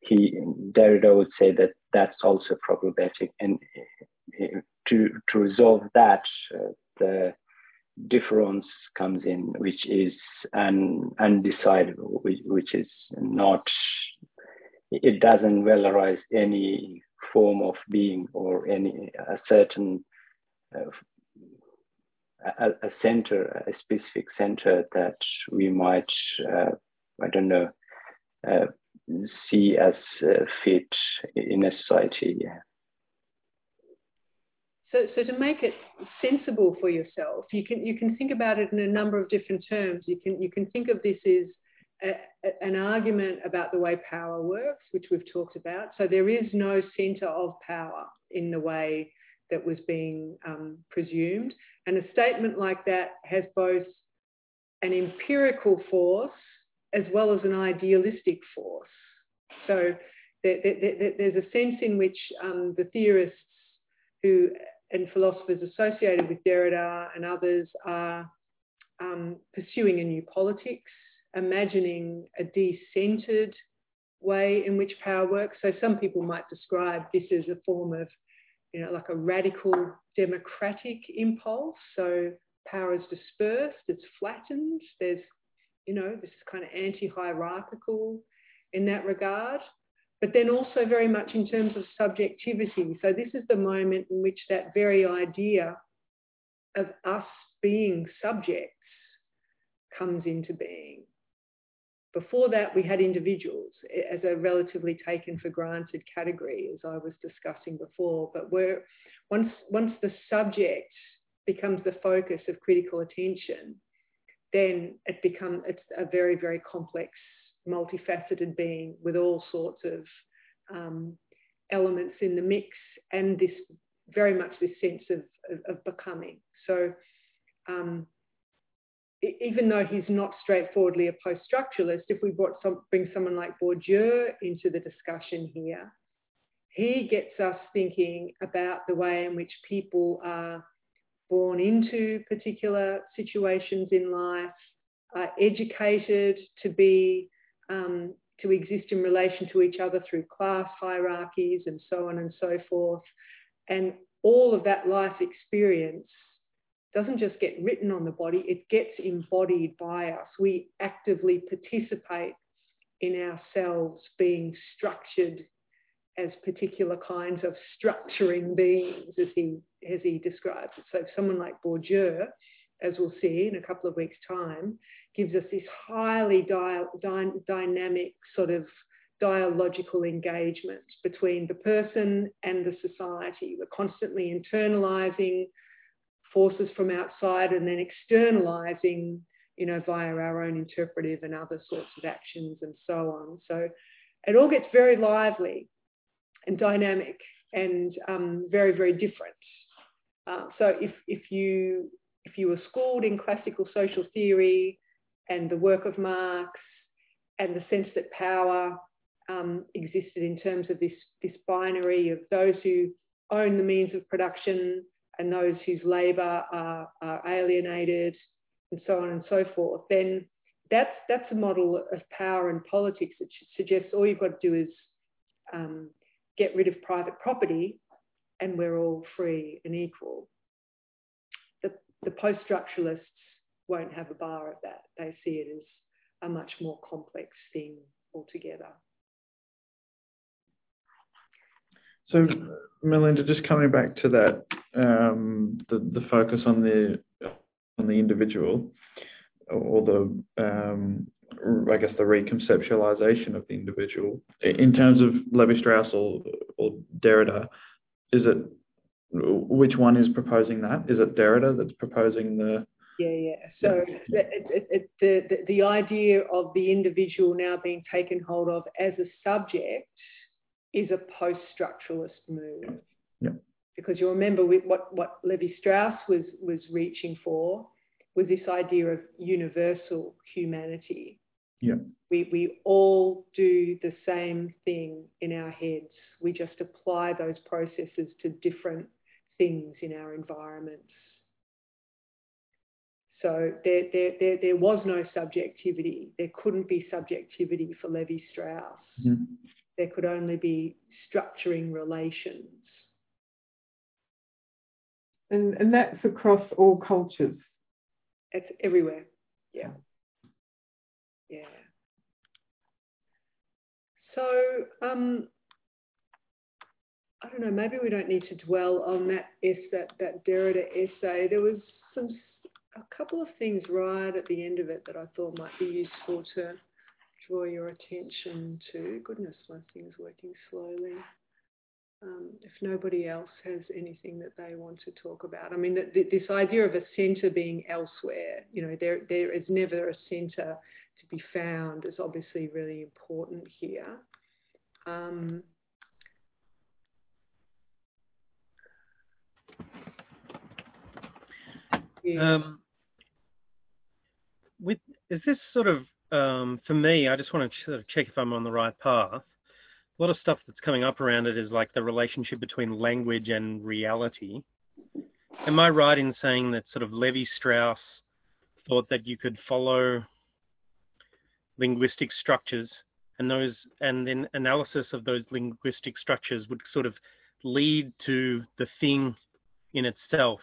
he Derrida would say that that's also problematic, and uh, to to resolve that, uh, the difference comes in, which is un, undecidable, which, which is not, it doesn't valorize any form of being or any a certain uh, a, a, center, a specific center that we might, uh, I don't know, uh, see as uh, fit in a society. Yeah. So, so to make it sensible for yourself, you can you can think about it in a number of different terms. You can you can think of this as a, a, an argument about the way power works, which we've talked about. So there is no center of power in the way that was being um, presumed, and a statement like that has both an empirical force as well as an idealistic force. So there, there, there's a sense in which um, the theorists who and philosophers associated with Derrida and others are um, pursuing a new politics, imagining a decentered way in which power works. So some people might describe this as a form of, you know, like a radical democratic impulse. So power is dispersed, it's flattened. There's, you know, this is kind of anti-hierarchical in that regard but then also very much in terms of subjectivity. So, this is the moment in which that very idea of us being subjects comes into being. Before that, we had individuals eh, as a relatively taken for granted category, as I was discussing before. But once, once the subject becomes the focus of critical attention, then it becomes it's a very very complex multifaceted being with all sorts of um, elements in the mix and this very much this sense of, of, of becoming. So um, even though he's not straightforwardly a post-structuralist if we brought some, bring someone like bourdieu into the discussion here he gets us thinking about the way in which people are born into particular situations in life, are educated to be um, to exist in relation to each other through class hierarchies and so on and so forth. And all of that life experience doesn't just get written on the body, it gets embodied by us. We actively participate in ourselves being structured as particular kinds of structuring beings, as he, as he describes it. So, someone like Bourdieu, as we'll see in a couple of weeks' time, gives us this highly di- dy- dynamic sort of dialogical engagement between the person and the society. We're constantly internalizing forces from outside and then externalizing, you know, via our own interpretive and other sorts of actions and so on. So it all gets very lively and dynamic and um, very, very different. Uh, so if, if you if you were schooled in classical social theory and the work of Marx and the sense that power um, existed in terms of this, this binary of those who own the means of production and those whose labour are, are alienated and so on and so forth, then that's, that's a model of power and politics that suggests all you've got to do is um, get rid of private property and we're all free and equal. The, the post structuralists won't have a bar at that. They see it as a much more complex thing altogether. So, Melinda, just coming back to that, um, the the focus on the on the individual, or the um, I guess the reconceptualization of the individual in terms of Levi Strauss or, or Derrida, is it which one is proposing that? Is it Derrida that's proposing the yeah, yeah. So yeah. It, it, it, the, the the idea of the individual now being taken hold of as a subject is a post-structuralist move. Yeah. Because you remember what, what Levi Strauss was, was reaching for was this idea of universal humanity. Yeah. We, we all do the same thing in our heads. We just apply those processes to different things in our environments. So there, there, there, there was no subjectivity. There couldn't be subjectivity for Levi Strauss. Mm-hmm there could only be structuring relations. And, and that's across all cultures. It's everywhere. Yeah. Yeah. So, um, I don't know, maybe we don't need to dwell on that es- that, that Derrida essay. There was some a couple of things right at the end of it that I thought might be useful to draw your attention to. Goodness, my thing's working slowly. Um, if nobody else has anything that they want to talk about, I mean, the, the, this idea of a centre being elsewhere, you know, there, there is never a centre to be found is obviously really important here. Um, yeah. um, with is this sort of um, for me, I just want to sort of check if I'm on the right path. A lot of stuff that's coming up around it is like the relationship between language and reality. Am I right in saying that sort of Levi Strauss thought that you could follow linguistic structures and those and then analysis of those linguistic structures would sort of lead to the thing in itself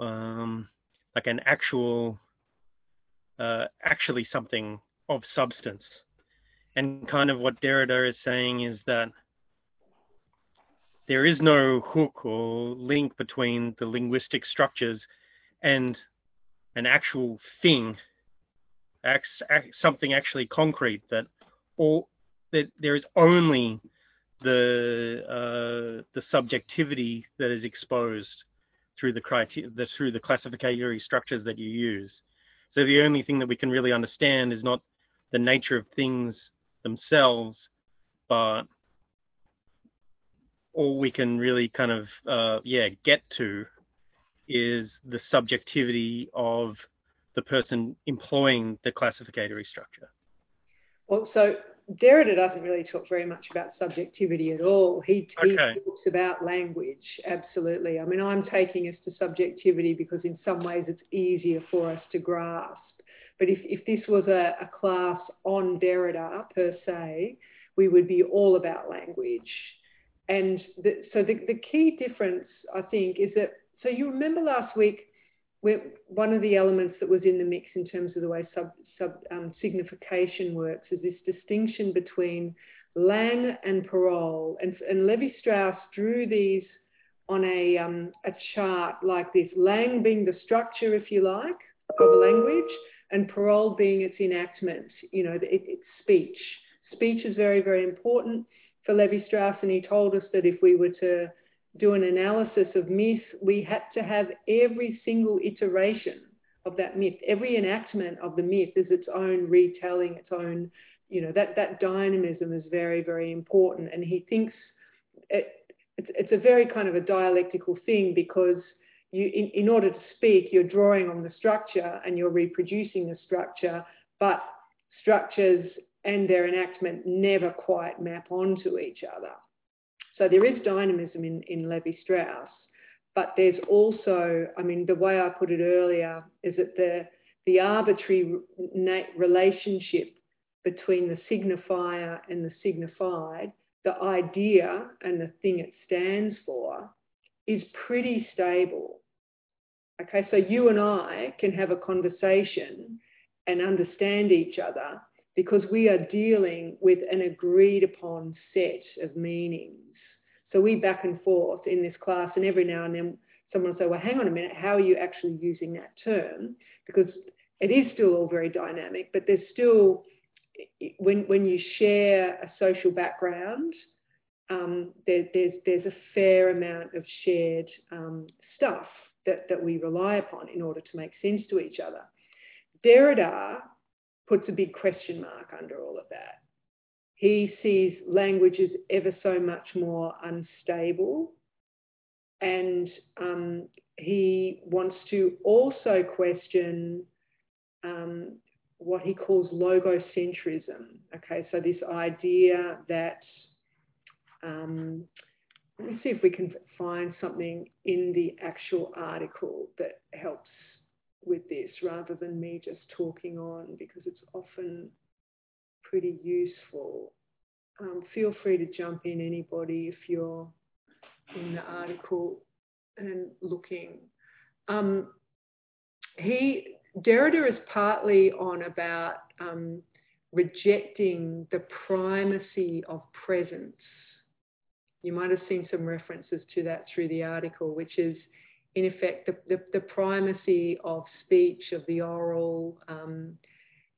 um, like an actual uh, actually something of substance. And kind of what Derrida is saying is that there is no hook or link between the linguistic structures and an actual thing, something actually concrete that all that there is only the uh, the subjectivity that is exposed through the criteria through the classificatory structures that you use so the only thing that we can really understand is not the nature of things themselves, but all we can really kind of uh, yeah get to is the subjectivity of the person employing the classificatory structure. Well, so Derrida doesn't really talk very much about subjectivity at all. He, okay. he talks about language, absolutely. I mean, I'm taking us to subjectivity because in some ways it's easier for us to grasp. But if, if this was a, a class on Derrida per se, we would be all about language. And the, so the, the key difference, I think, is that so you remember last week one of the elements that was in the mix in terms of the way sub, sub um, signification works is this distinction between langue and parole. And, and Levi Strauss drew these on a, um, a chart like this langue being the structure, if you like, of a language, and parole being its enactment, you know, it, it's speech. Speech is very, very important for Levi Strauss, and he told us that if we were to do an analysis of myth, we had to have every single iteration of that myth, every enactment of the myth is its own retelling, its own, you know, that, that dynamism is very, very important. And he thinks it, it's, it's a very kind of a dialectical thing because you, in, in order to speak, you're drawing on the structure and you're reproducing the structure, but structures and their enactment never quite map onto each other. So there is dynamism in, in Levi Strauss, but there's also, I mean, the way I put it earlier is that the, the arbitrary relationship between the signifier and the signified, the idea and the thing it stands for, is pretty stable. Okay, so you and I can have a conversation and understand each other because we are dealing with an agreed upon set of meanings. So we back and forth in this class, and every now and then someone will say, Well, hang on a minute, how are you actually using that term? Because it is still all very dynamic, but there's still, when, when you share a social background, um, there, there's, there's a fair amount of shared um, stuff that, that we rely upon in order to make sense to each other. Derrida puts a big question mark under all of that. He sees language as ever so much more unstable. And um, he wants to also question um, what he calls logocentrism. Okay, so this idea that, um, let me see if we can find something in the actual article that helps with this rather than me just talking on because it's often pretty useful. Um, feel free to jump in, anybody, if you're in the article and looking. Um, he Derrida is partly on about um, rejecting the primacy of presence. You might have seen some references to that through the article, which is in effect, the, the, the, primacy of speech, of the oral. Um,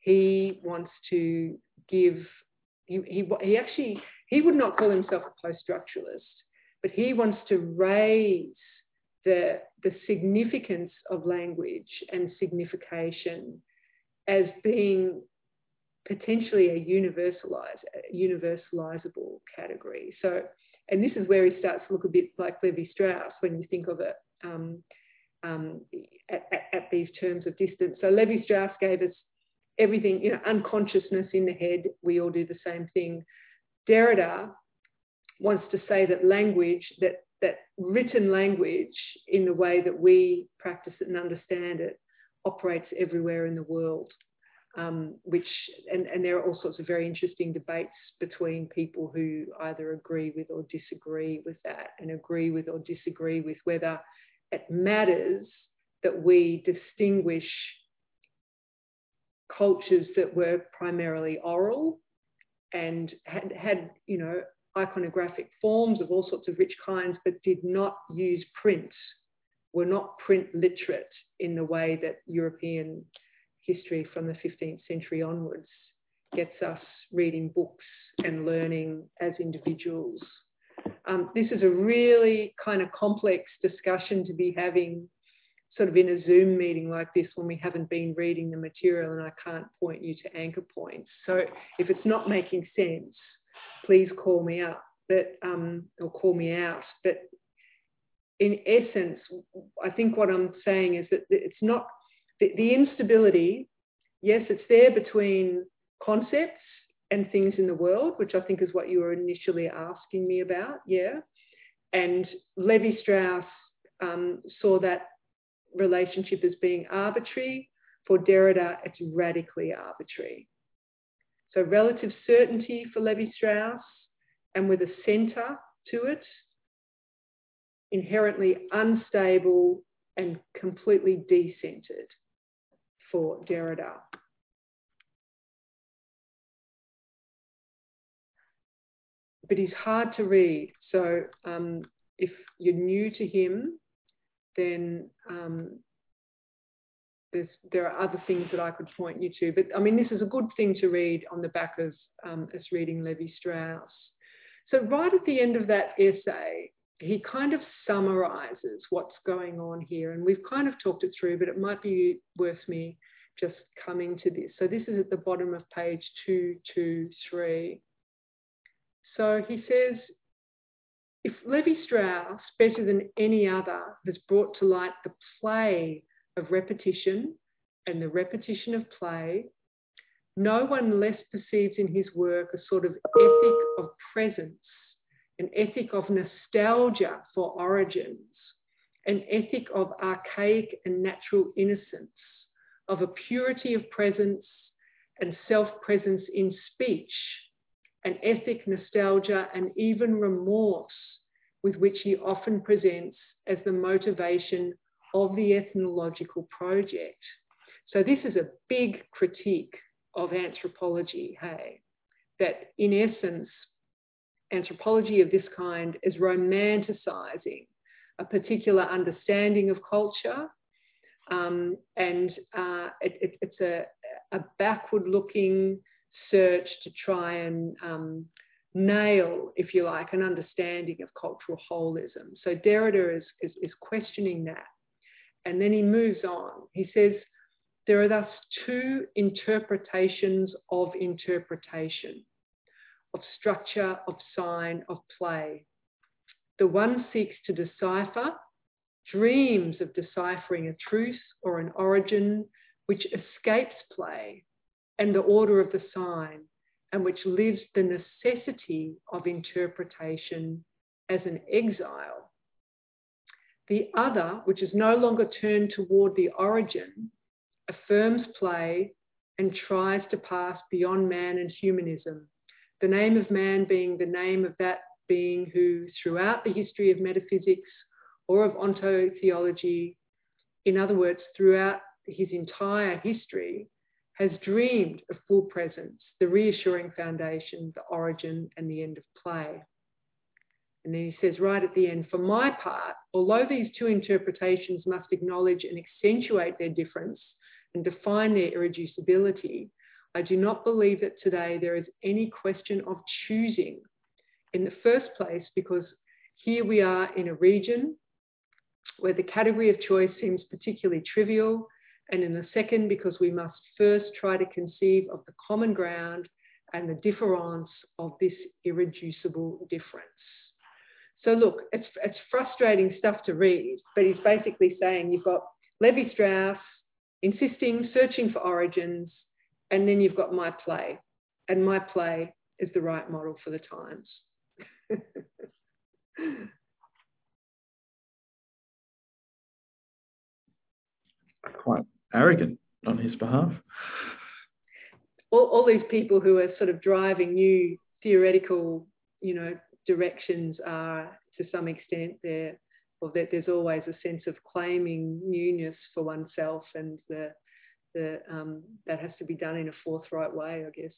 he wants to give, he, he, he actually, he would not call himself a post-structuralist, but he wants to raise the, the significance of language and signification as being potentially a universalize, universalizable category. So, and this is where he starts to look a bit like Levi Strauss when you think of it um, um, at, at, at, these terms of distance. So Levi Strauss gave us everything, you know, unconsciousness in the head. We all do the same thing. Derrida wants to say that language, that that written language in the way that we practice it and understand it operates everywhere in the world. Um, which and, and there are all sorts of very interesting debates between people who either agree with or disagree with that and agree with or disagree with whether it matters that we distinguish cultures that were primarily oral and had, had you know iconographic forms of all sorts of rich kinds but did not use print were not print literate in the way that european history from the 15th century onwards gets us reading books and learning as individuals. Um, this is a really kind of complex discussion to be having sort of in a Zoom meeting like this when we haven't been reading the material and I can't point you to anchor points. So if it's not making sense, please call me up, but um, or call me out. But in essence, I think what I'm saying is that it's not the, the instability. Yes, it's there between concepts and things in the world, which I think is what you were initially asking me about. Yeah. And Levi Strauss um, saw that relationship as being arbitrary. For Derrida, it's radically arbitrary. So, relative certainty for Levi Strauss and with a center to it, inherently unstable and completely decentered for Derrida. But he's hard to read. So um, if you're new to him, then um, there's, there are other things that I could point you to. But I mean, this is a good thing to read on the back of um, us reading Levi Strauss. So, right at the end of that essay, he kind of summarizes what's going on here. And we've kind of talked it through, but it might be worth me just coming to this. So this is at the bottom of page 223. So he says, if Levi Strauss, better than any other, has brought to light the play of repetition and the repetition of play, no one less perceives in his work a sort of ethic of presence an ethic of nostalgia for origins, an ethic of archaic and natural innocence, of a purity of presence and self presence in speech, an ethic, nostalgia, and even remorse with which he often presents as the motivation of the ethnological project. So, this is a big critique of anthropology, hey, that in essence, anthropology of this kind is romanticizing a particular understanding of culture. Um, and uh, it, it, it's a, a backward looking search to try and um, nail, if you like, an understanding of cultural holism. So Derrida is, is, is questioning that. And then he moves on. He says, there are thus two interpretations of interpretation of structure, of sign, of play. The one seeks to decipher, dreams of deciphering a truth or an origin which escapes play and the order of the sign, and which lives the necessity of interpretation as an exile. The other, which is no longer turned toward the origin, affirms play and tries to pass beyond man and humanism the name of man being the name of that being who, throughout the history of metaphysics or of ontotheology, in other words, throughout his entire history, has dreamed of full presence, the reassuring foundation, the origin, and the end of play. And then he says, right at the end, for my part, although these two interpretations must acknowledge and accentuate their difference and define their irreducibility, I do not believe that today there is any question of choosing in the first place, because here we are in a region where the category of choice seems particularly trivial. And in the second, because we must first try to conceive of the common ground and the difference of this irreducible difference. So look, it's, it's frustrating stuff to read, but he's basically saying you've got Levi Strauss insisting, searching for origins, and then you've got my play, and my play is the right model for the times. Quite arrogant on his behalf. All, all these people who are sort of driving new theoretical, you know, directions are to some extent there, or that there's always a sense of claiming newness for oneself and the the, um, that has to be done in a forthright way, I guess.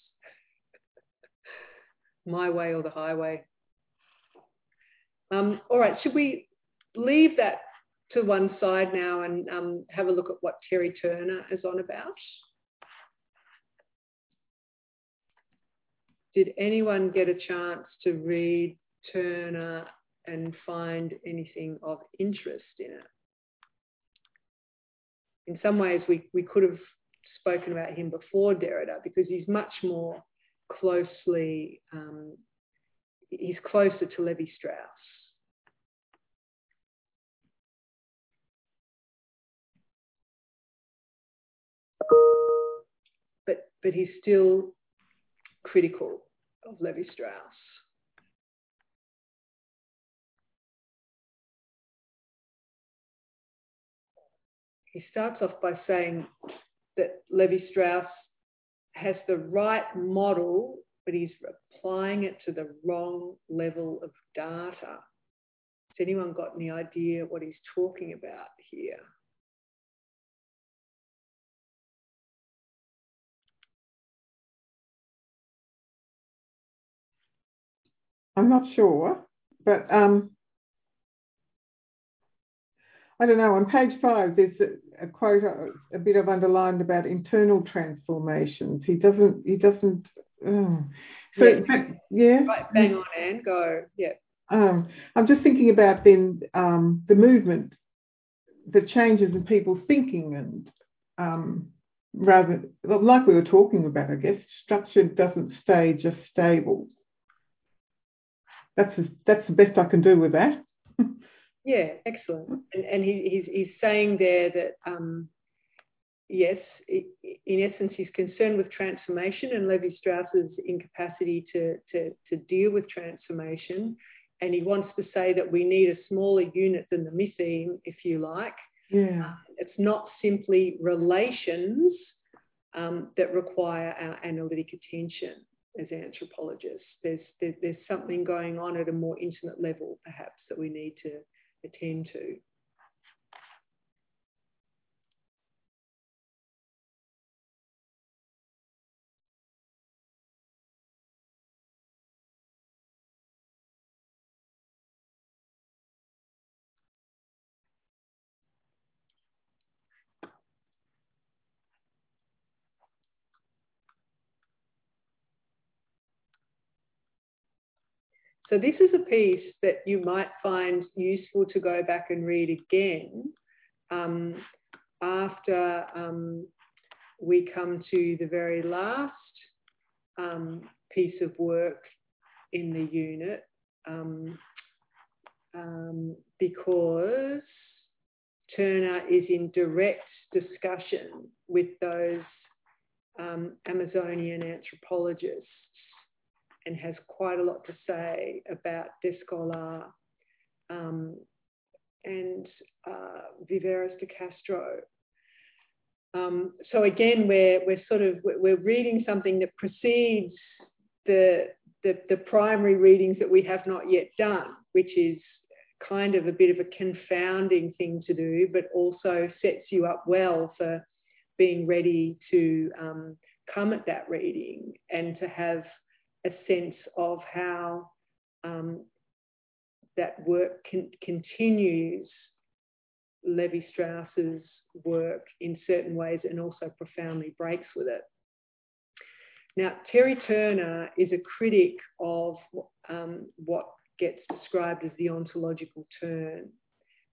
My way or the highway. Um, all right, should we leave that to one side now and um, have a look at what Terry Turner is on about? Did anyone get a chance to read Turner and find anything of interest in it? in some ways we, we could have spoken about him before Derrida because he's much more closely, um, he's closer to Levi Strauss. But, but he's still critical of Levi Strauss. He starts off by saying that Levi Strauss has the right model, but he's applying it to the wrong level of data. Has anyone got any idea what he's talking about here? I'm not sure, but um, I don't know. On page five, there's a, a quote, a, a, bit of underlined about internal transformations. He doesn't. He doesn't. Oh. So, yeah. but, yeah. Right, bang on, and go. Yeah. Um, I'm just thinking about then um, the movement, the changes in people's thinking, and um, rather like we were talking about, I guess structure doesn't stay just stable. That's that's the best I can do with that. yeah, excellent. And, and he, he's he's saying there that um, yes, in essence, he's concerned with transformation and Levi Strauss's incapacity to, to, to deal with transformation and he wants to say that we need a smaller unit than the mytheme, if you like. Yeah. Um, it's not simply relations um, that require our analytic attention as anthropologists. There's, there, there's something going on at a more intimate level, perhaps, that we need to attend to. So this is a piece that you might find useful to go back and read again um, after um, we come to the very last um, piece of work in the unit um, um, because Turner is in direct discussion with those um, Amazonian anthropologists and has quite a lot to say about Descola um, and uh, Viveiros de Castro. Um, so again, we're, we're sort of, we're reading something that precedes the, the, the primary readings that we have not yet done, which is kind of a bit of a confounding thing to do, but also sets you up well for being ready to um, come at that reading and to have a sense of how um, that work con- continues Levi Strauss's work in certain ways and also profoundly breaks with it. Now, Terry Turner is a critic of um, what gets described as the ontological turn,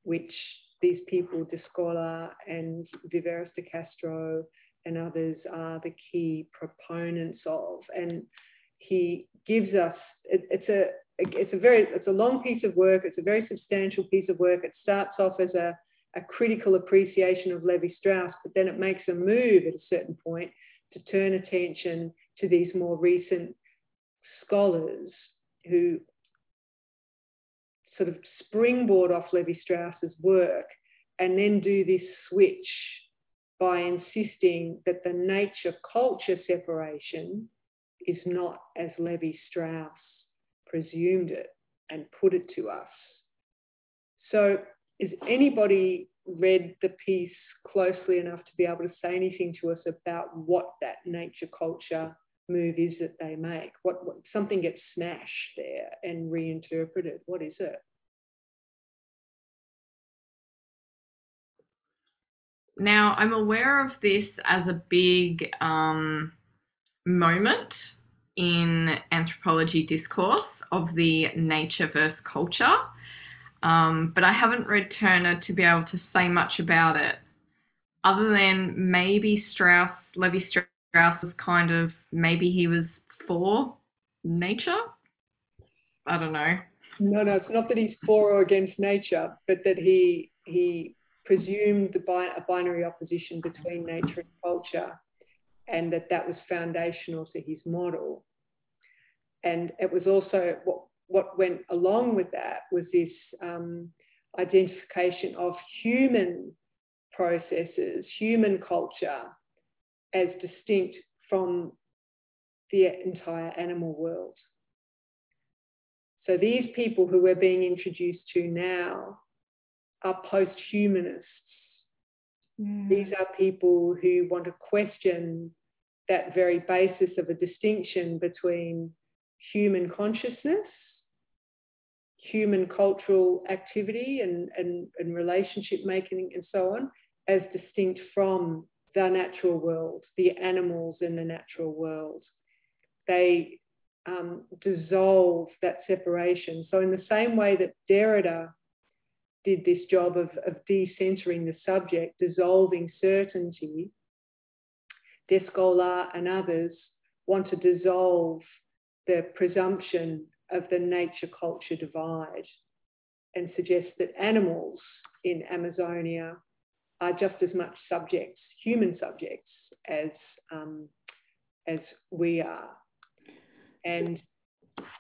which these people, Descola and Viveiros de Castro and others, are the key proponents of. And he gives us it, it's a it's a very it's a long piece of work. It's a very substantial piece of work. It starts off as a, a critical appreciation of levi strauss but then it makes a move at a certain point to turn attention to these more recent scholars who sort of springboard off levi strauss's work and then do this switch by insisting that the nature culture separation is not as Levi Strauss presumed it and put it to us. So, is anybody read the piece closely enough to be able to say anything to us about what that nature culture move is that they make? What, what something gets smashed there and reinterpreted? What is it? Now, I'm aware of this as a big um, moment in anthropology discourse of the nature versus culture, um, but I haven't read Turner to be able to say much about it, other than maybe Strauss, Levi Strauss was kind of maybe he was for nature. I don't know. No, no, it's not that he's for or against nature, but that he he presumed the bi- a binary opposition between nature and culture and that that was foundational to his model. and it was also what, what went along with that was this um, identification of human processes, human culture, as distinct from the entire animal world. So these people who we're being introduced to now are post humanists. Mm. These are people who want to question that very basis of a distinction between human consciousness, human cultural activity and, and, and relationship making, and so on, as distinct from the natural world, the animals in the natural world. They um, dissolve that separation. So, in the same way that Derrida did this job of, of decentering the subject, dissolving certainty, Descola and others want to dissolve the presumption of the nature culture divide and suggest that animals in Amazonia are just as much subjects, human subjects, as, um, as we are. And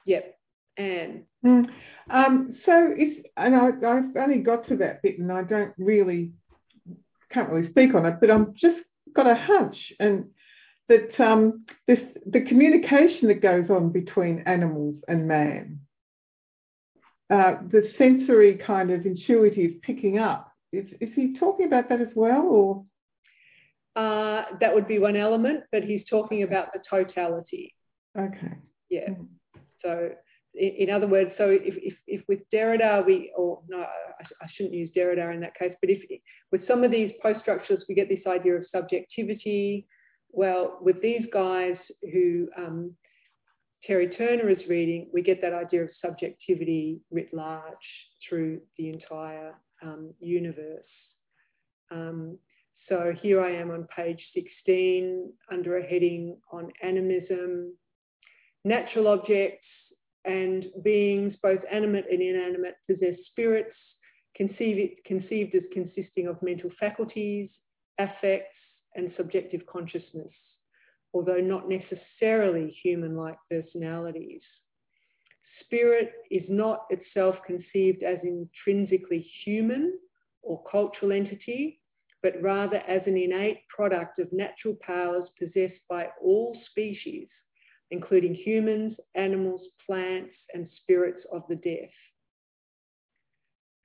yep, Anne. Mm. Um, so and I, I've only got to that bit and I don't really can't really speak on it, but I'm just got a hunch and that um, this the communication that goes on between animals and man, uh, the sensory kind of intuitive picking up. Is, is he talking about that as well, or? Uh, that would be one element, but he's talking about the totality. Okay. Yeah. Mm. So, in, other words, so if, if, if with Derrida we, or no, I, I, shouldn't use Derrida in that case, but if with some of these post structuralists we get this idea of subjectivity, well, with these guys who um, Terry Turner is reading, we get that idea of subjectivity writ large through the entire um, universe. Um, so here I am on page 16 under a heading on animism. Natural objects and beings, both animate and inanimate, possess spirits, conceived, as consisting of mental faculties, affects, and subjective consciousness, although not necessarily human like personalities. Spirit is not itself conceived as intrinsically human or cultural entity, but rather as an innate product of natural powers possessed by all species, including humans, animals, plants, and spirits of the deaf.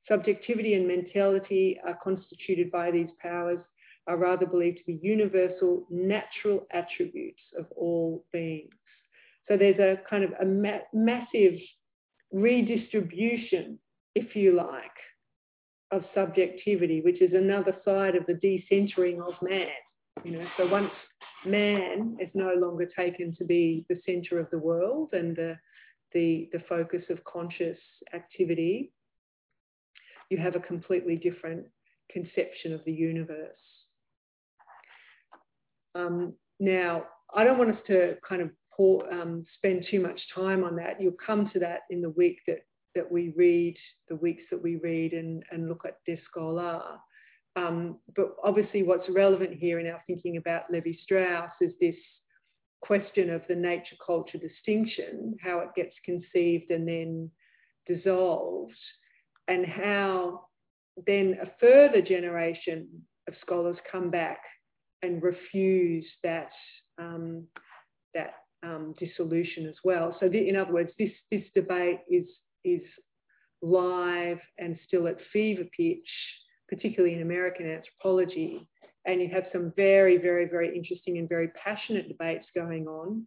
Subjectivity and mentality are constituted by these powers are rather believed to be universal natural attributes of all beings. So there's a kind of a ma massive redistribution, if you like, of subjectivity, which is another side of the decentering of man. You know, so once man is no longer taken to be the center of the world and the, the, the focus of conscious activity, you have a completely different conception of the universe. Um, now, I don't want us to kind of pour, um, spend too much time on that. You'll come to that in the week that, that we read, the weeks that we read and, and look at Descola. Um, but obviously, what's relevant here in our thinking about Levi Strauss is this question of the nature culture distinction, how it gets conceived and then dissolved, and how then a further generation of scholars come back and refuse that um, that um, dissolution as well. So, the, in other words, this this debate is is live and still at fever pitch, particularly in American anthropology. And you have some very, very, very interesting and very passionate debates going on,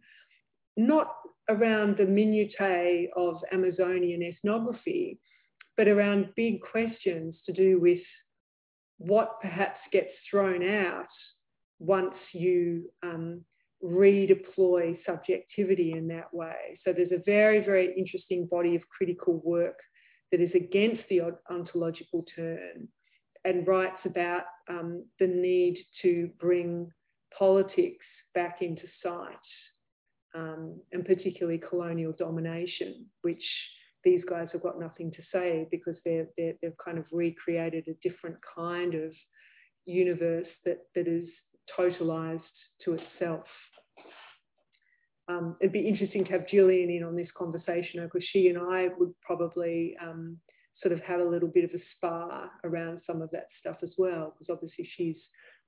not around the minutiae of Amazonian ethnography, but around big questions to do with what perhaps gets thrown out once you um, redeploy subjectivity in that way. So there's a very, very interesting body of critical work that is against the ontological turn and writes about um, the need to bring politics back into sight, um, and particularly colonial domination, which these guys have got nothing to say because they're, they're, they've kind of recreated a different kind of universe that, that is totalized to itself. um, it'd be interesting to have Gillian in on this conversation because she and I would probably um, sort of have a little bit of a spar around some of that stuff as well, because obviously she's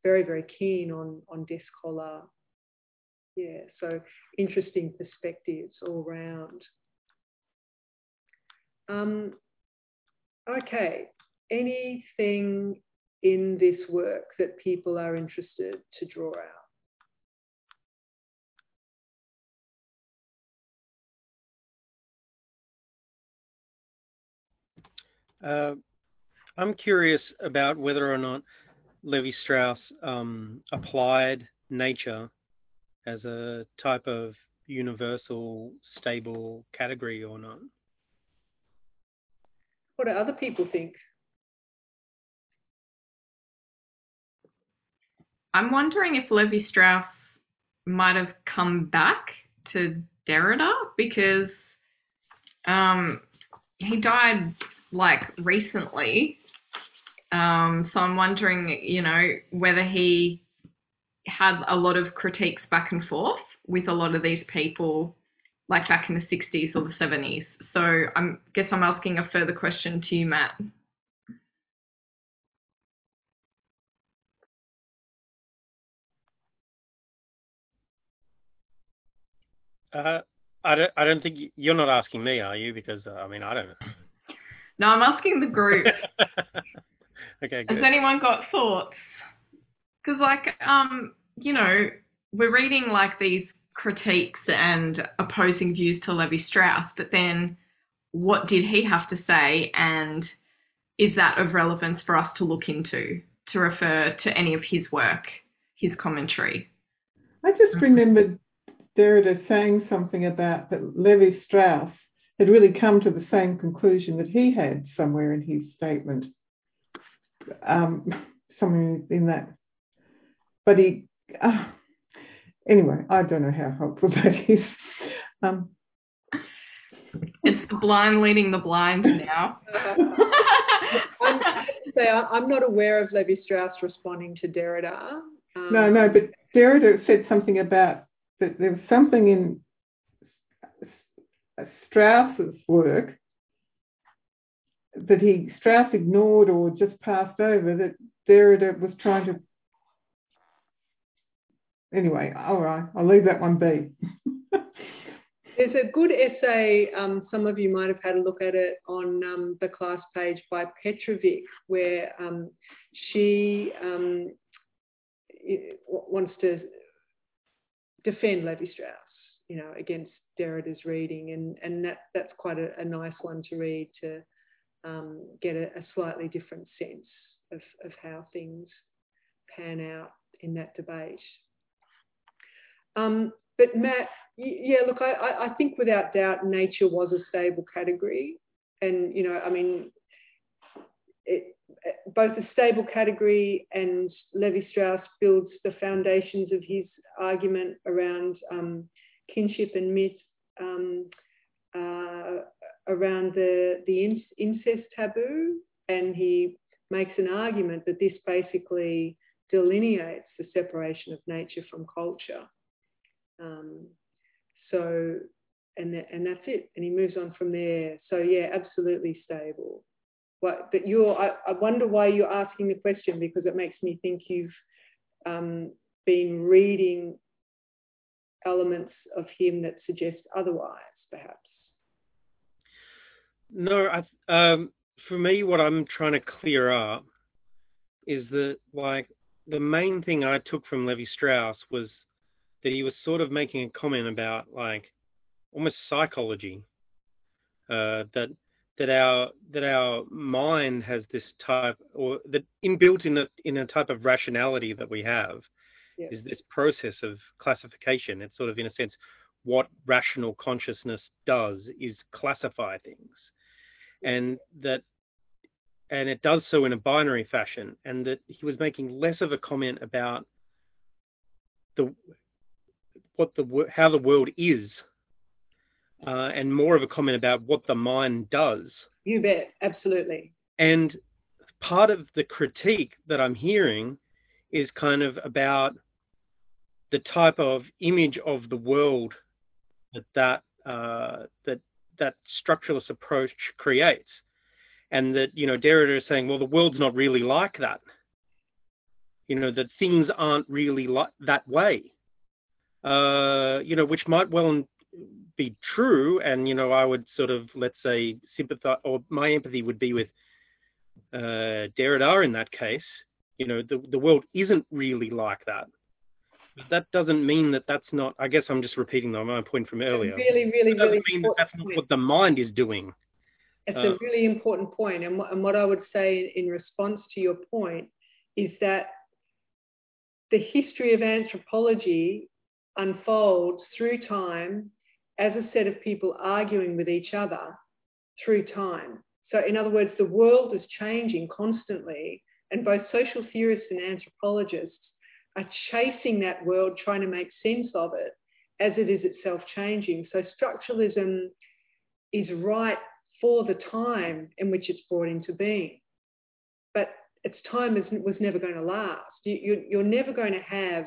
very, very keen on, on Descola. Yeah, so interesting perspectives all round. Um, okay, anything in this work that people are interested to draw out? I'm curious about whether or not Levi Strauss um, applied nature as a type of universal, stable category or not. What do other people think? I'm wondering if Levi Strauss might have come back to Derrida because um, he died like recently. Um, so I'm wondering, you know, whether he had a lot of critiques back and forth with a lot of these people, like back in the 60s or the 70s. So I guess I'm asking a further question to you, Matt. Uh, I don't. I don't think you're not asking me, are you? Because uh, I mean, I don't. No, I'm asking the group. okay. Good. Has anyone got thoughts? Because, like, um, you know, we're reading like these critiques and opposing views to Levi Strauss, but then what did he have to say? And is that of relevance for us to look into, to refer to any of his work, his commentary? I just remembered Derrida saying something about that Levi Strauss had really come to the same conclusion that he had somewhere in his statement, um, somewhere in that. But he, uh, anyway, I don't know how helpful that is. Um, it's the blind leading the blind now. I'm, say, I'm not aware of Levi Strauss responding to Derrida. Um, no, no, but Derrida said something about that there was something in Strauss's work that he Strauss ignored or just passed over that Derrida was trying to. Anyway, all right, I'll leave that one be. There's a good essay, um, some of you might have had a look at it on um, the class page by Petrovic, where um, she um, wants to defend Levi Strauss, you know, against Derrida's reading, and and that that's quite a, a nice one to read to um, get a, a, slightly different sense of of how things pan out in that debate. Um, but Matt, yeah, look, I, I think without doubt, nature was a stable category, and you know, I mean, it, both a stable category and Levi Strauss builds the foundations of his argument around um, kinship and myth, um, uh, around the, the incest taboo. And he makes an argument that this basically delineates the separation of nature from culture. Um, so, and, th- and that's it. And he moves on from there. So, yeah, absolutely stable what, but you're, I, I, wonder why you're asking the question because it makes me think you've um, been reading elements of him that suggest otherwise, perhaps. No, I, um, for me, what I'm trying to clear up is that, like, the main thing I took from Levi Strauss was that he was sort of making a comment about, like, almost psychology. Uh, that that our that our mind has this type or that inbuilt in a in a type of rationality that we have yeah. is this process of classification it's sort of in a sense what rational consciousness does is classify things and that and it does so in a binary fashion and that he was making less of a comment about the what the how the world is uh, and more of a comment about what the mind does. You bet, absolutely. And part of the critique that I'm hearing is kind of about the type of image of the world that that uh, that that structuralist approach creates, and that you know Derrida is saying, well, the world's not really like that. You know that things aren't really like that way. Uh, you know, which might well be true, and you know, I would sort of let's say sympathize, or my empathy would be with uh, Derrida in that case. You know, the the world isn't really like that. But that doesn't mean that that's not. I guess I'm just repeating my point from earlier. Really, really, It doesn't really mean that that's not what the mind is doing. It's Uh, a really important. And, what- and what I would say in response to your point is that the history of anthropology unfolds through time as a set of people arguing with each other through time. So, in other words, the world is changing constantly, and both social theorists and anthropologists are chasing that world, trying to make sense of it as it is itself changing. So, structuralism is right for the time in which it's brought into being. But its time is, was never going to last. You, you're never going to have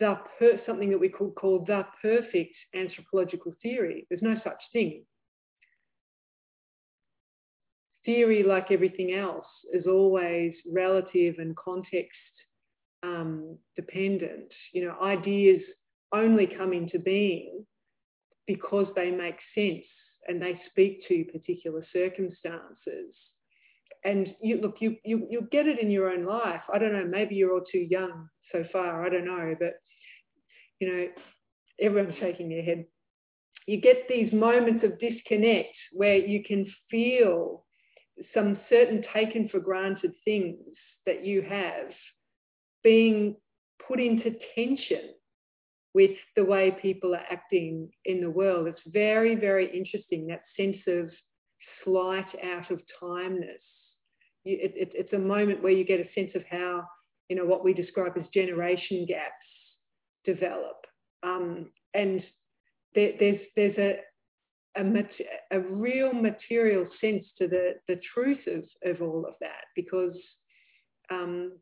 the per, something that we could call the perfect anthropological theory. There's no such thing. Theory, like everything else, is always relative and context um, dependent. You know, ideas only come into being because they make sense and they speak to particular circumstances. And you look, you you you get it in your own life. I don't know, maybe you're all too young so far. I don't know, but you know, everyone's shaking their head. You get these moments of disconnect where you can feel some certain taken for granted things that you have being put into tension with the way people are acting in the world. It's very, very interesting that sense of slight out of timeness. It, it, it's a moment where you get a sense of how, you know, what we describe as generation gaps develop. Um, and there, there's, there's a, a, mat- a real material sense to the, the truth of, of all of that because um,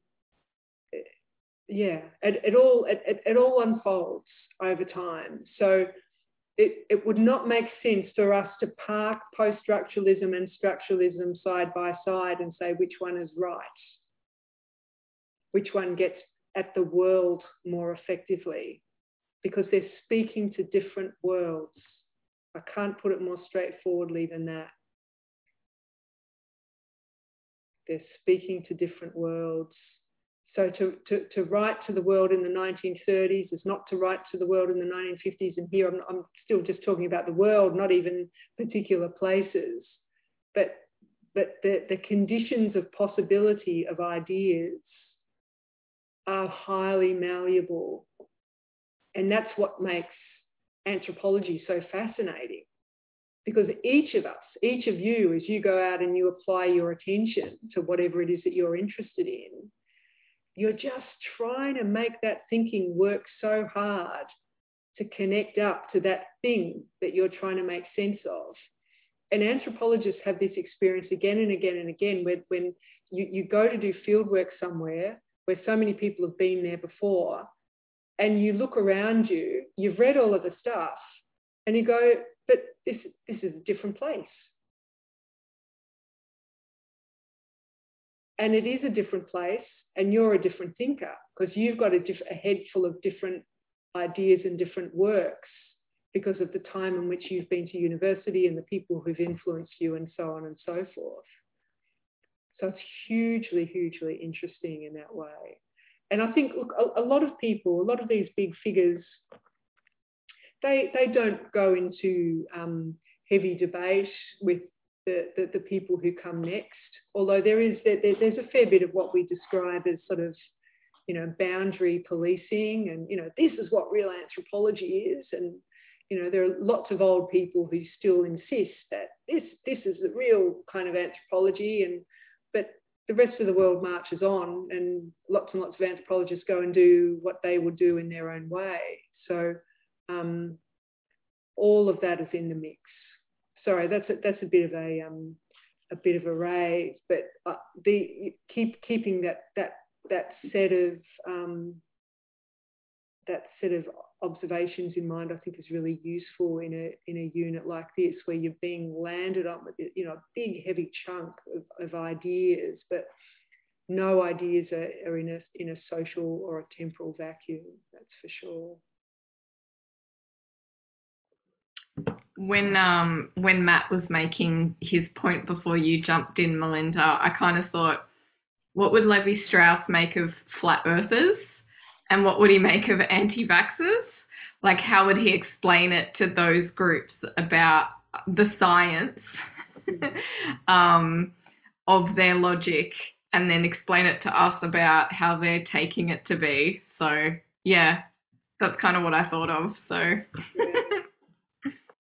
yeah, it, it all it, it, it all unfolds over time. So it, it would not make sense for us to park post-structuralism and structuralism side by side and say which one is right, which one gets at the world more effectively, because they're speaking to different worlds. I can't put it more straightforwardly than that. They're speaking to different worlds. So to, to, to write to the world in the 1930s is not to write to the world in the 1950s. And here I'm, I'm still just talking about the world, not even particular places. But, but the, the conditions of possibility of ideas are highly malleable. And that's what makes anthropology so fascinating. Because each of us, each of you, as you go out and you apply your attention to whatever it is that you're interested in, you're just trying to make that thinking work so hard to connect up to that thing that you're trying to make sense of. And anthropologists have this experience again and again and again when, when you, you go to do field work somewhere where so many people have been there before, and you look around you, you've read all of the stuff, and you go, but this, this is a different place. and it is a different place and you're a different thinker because you've got a, diff- a, head full of different ideas and different works because of the time in which you've been to university and the people who've influenced you and so on and so forth. So it's hugely hugely interesting in that way. And i think look a, a lot of people a lot of these big figures they they don't go into um, heavy debate with the, the, the, people who come next. Although there is there, there's a fair bit of what we describe as sort of you know boundary policing, and you know this is what real anthropology is, and you know there are lots of old people who still insist that this this is the real kind of anthropology, and but the rest of the world marches on, and lots and lots of anthropologists go and do what they would do in their own way. So um, all of that is in the mix sorry, that's a, that's a bit of a um, a bit of a rave, but uh, the keep keeping that that that set of um, that set of observations in mind, I think is really useful in a in a unit like this, where you're being landed on with you know a big heavy chunk of, of ideas, but no ideas are, are in a in a social or a temporal vacuum. That's for sure. When um when Matt was making his point before you jumped in, Melinda, I kind of thought, what would Levi Strauss make of flat earthers? And what would he make of anti vaxxers? Like, how would he explain it to those groups about the science um, of their logic and then explain it to us about how they're taking it to be? So, yeah, that's kind of what I thought of. So,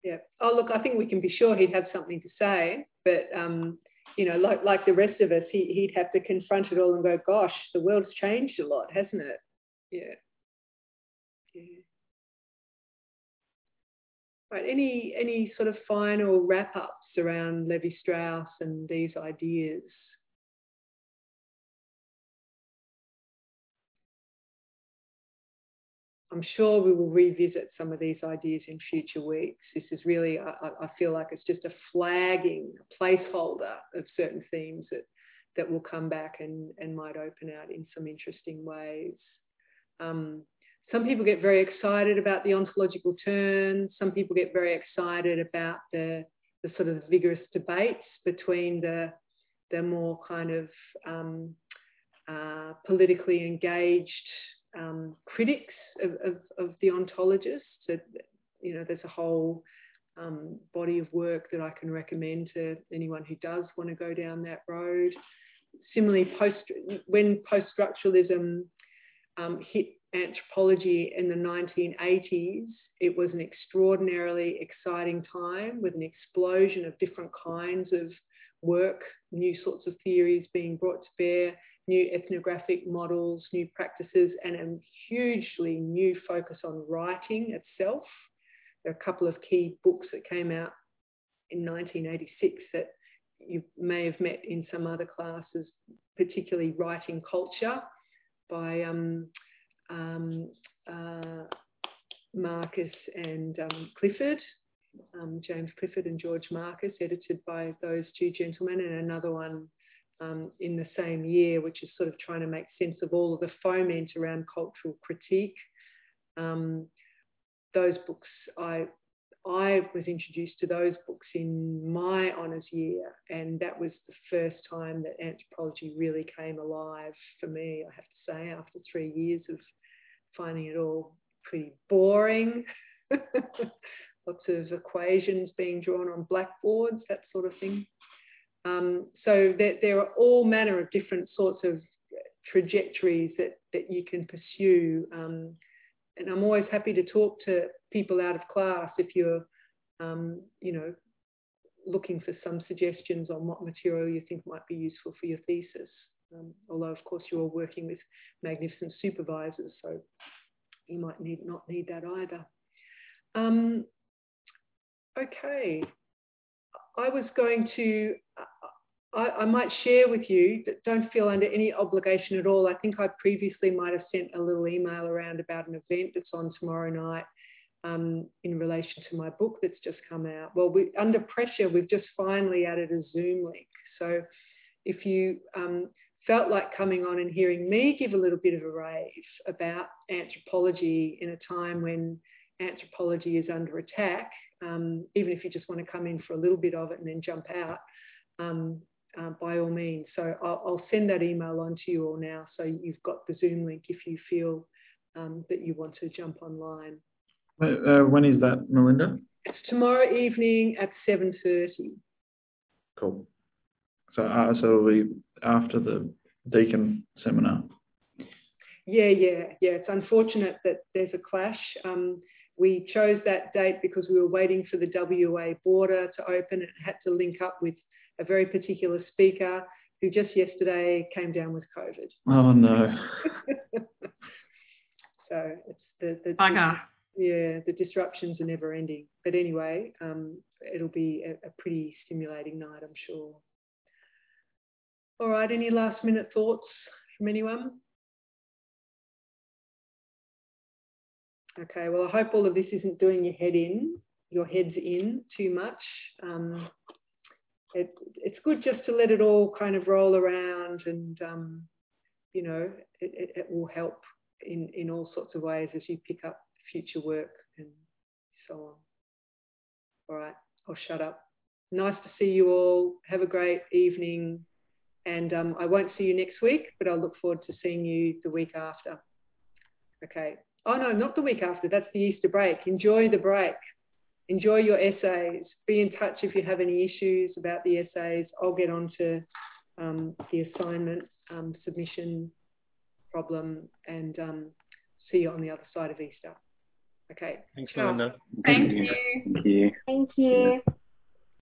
yeah. Oh, look, I think we can be sure he'd have something to say, but. Um, you know, like like the rest of us, he, he'd have to confront it all and go, "Gosh, the world's changed a lot, hasn't it?" Yeah. Yeah. Right. Any any sort of final wrap ups around Levi Strauss and these ideas? I'm sure we will revisit some of these ideas in future weeks. This is really, I, I, feel like it's just a flagging placeholder of certain themes that, that will come back and, and might open out in some interesting ways. Um, some people get very excited about the ontological turn. Some people get very excited about the, the sort of vigorous debates between the, the more kind of um, uh, politically engaged um, critics of, of, of, the ontologists. That, you know, there's a whole um, body of work that I can recommend to anyone who does want to go down that road. Similarly, post when post-structuralism um, hit anthropology in the 1980s, it was an extraordinarily exciting time with an explosion of different kinds of work, new sorts of theories being brought to bear, new ethnographic models, new practices, and a hugely new focus on writing itself. There are a couple of key books that came out in 1986 that you may have met in some other classes, particularly Writing Culture by um, um, uh, Marcus and um, Clifford, um, James Clifford and George Marcus, edited by those two gentlemen, and another one um, in the same year, which is sort of trying to make sense of all of the foment around cultural critique. Um, those books, I, I was introduced to those books in my honours year, and that was the first time that anthropology really came alive for me, I have to say, after three years of finding it all pretty boring. Lots of equations being drawn on blackboards, that sort of thing. Um, so there, there are all manner of different sorts of trajectories that, that you can pursue. Um, and I'm always happy to talk to people out of class if you're, um, you know, looking for some suggestions on what material you think might be useful for your thesis. Um, although, of course, you're all working with magnificent supervisors, so you might need not need that either. Um, okay, I was going to I, I, might share with you that don't feel under any obligation at all. I think I previously might have sent a little email around about an event that's on tomorrow night um, in relation to my book that's just come out. Well, we, under pressure, we've just finally added a Zoom link. So if you um, felt like coming on and hearing me give a little bit of a rave about anthropology in a time when anthropology is under attack, um, even if you just want to come in for a little bit of it and then jump out, um, uh, by all means. So I'll, I'll, send that email on to you all now. So you've got the Zoom link if you feel um, that you want to jump online. Uh, when is that, Melinda? It's tomorrow evening at 7.30. Cool. So, uh, so it'll be after the Deacon seminar. Yeah, yeah, yeah. It's unfortunate that there's a clash. Um, we chose that date because we were waiting for the WA border to open. and had to link up with a very particular speaker who just yesterday came down with COVID. Oh no. so it's the, the, the, yeah, the disruptions are never ending. But anyway, um, it'll be a, a pretty stimulating night, I'm sure. All right, any last minute thoughts from anyone? Okay, well, I hope all of this isn't doing your head in, your heads in too much. Um, it, it's good just to let it all kind of roll around and, um, you know, it, it, it, will help in, in all sorts of ways as you pick up future work and so on. All right, I'll shut up. Nice to see you all. Have a great evening. And um, I won't see you next week, but I'll look forward to seeing you the week after. Okay. Oh, no, not the week after. That's the Easter break. Enjoy the break. Enjoy your essays. Be in touch if you have any issues about the essays. I'll get on to um, the assignment um, submission problem and um, see you on the other side of Easter. Okay. Thanks, Ciao. Melinda. Thank you. Thank you. Thank you.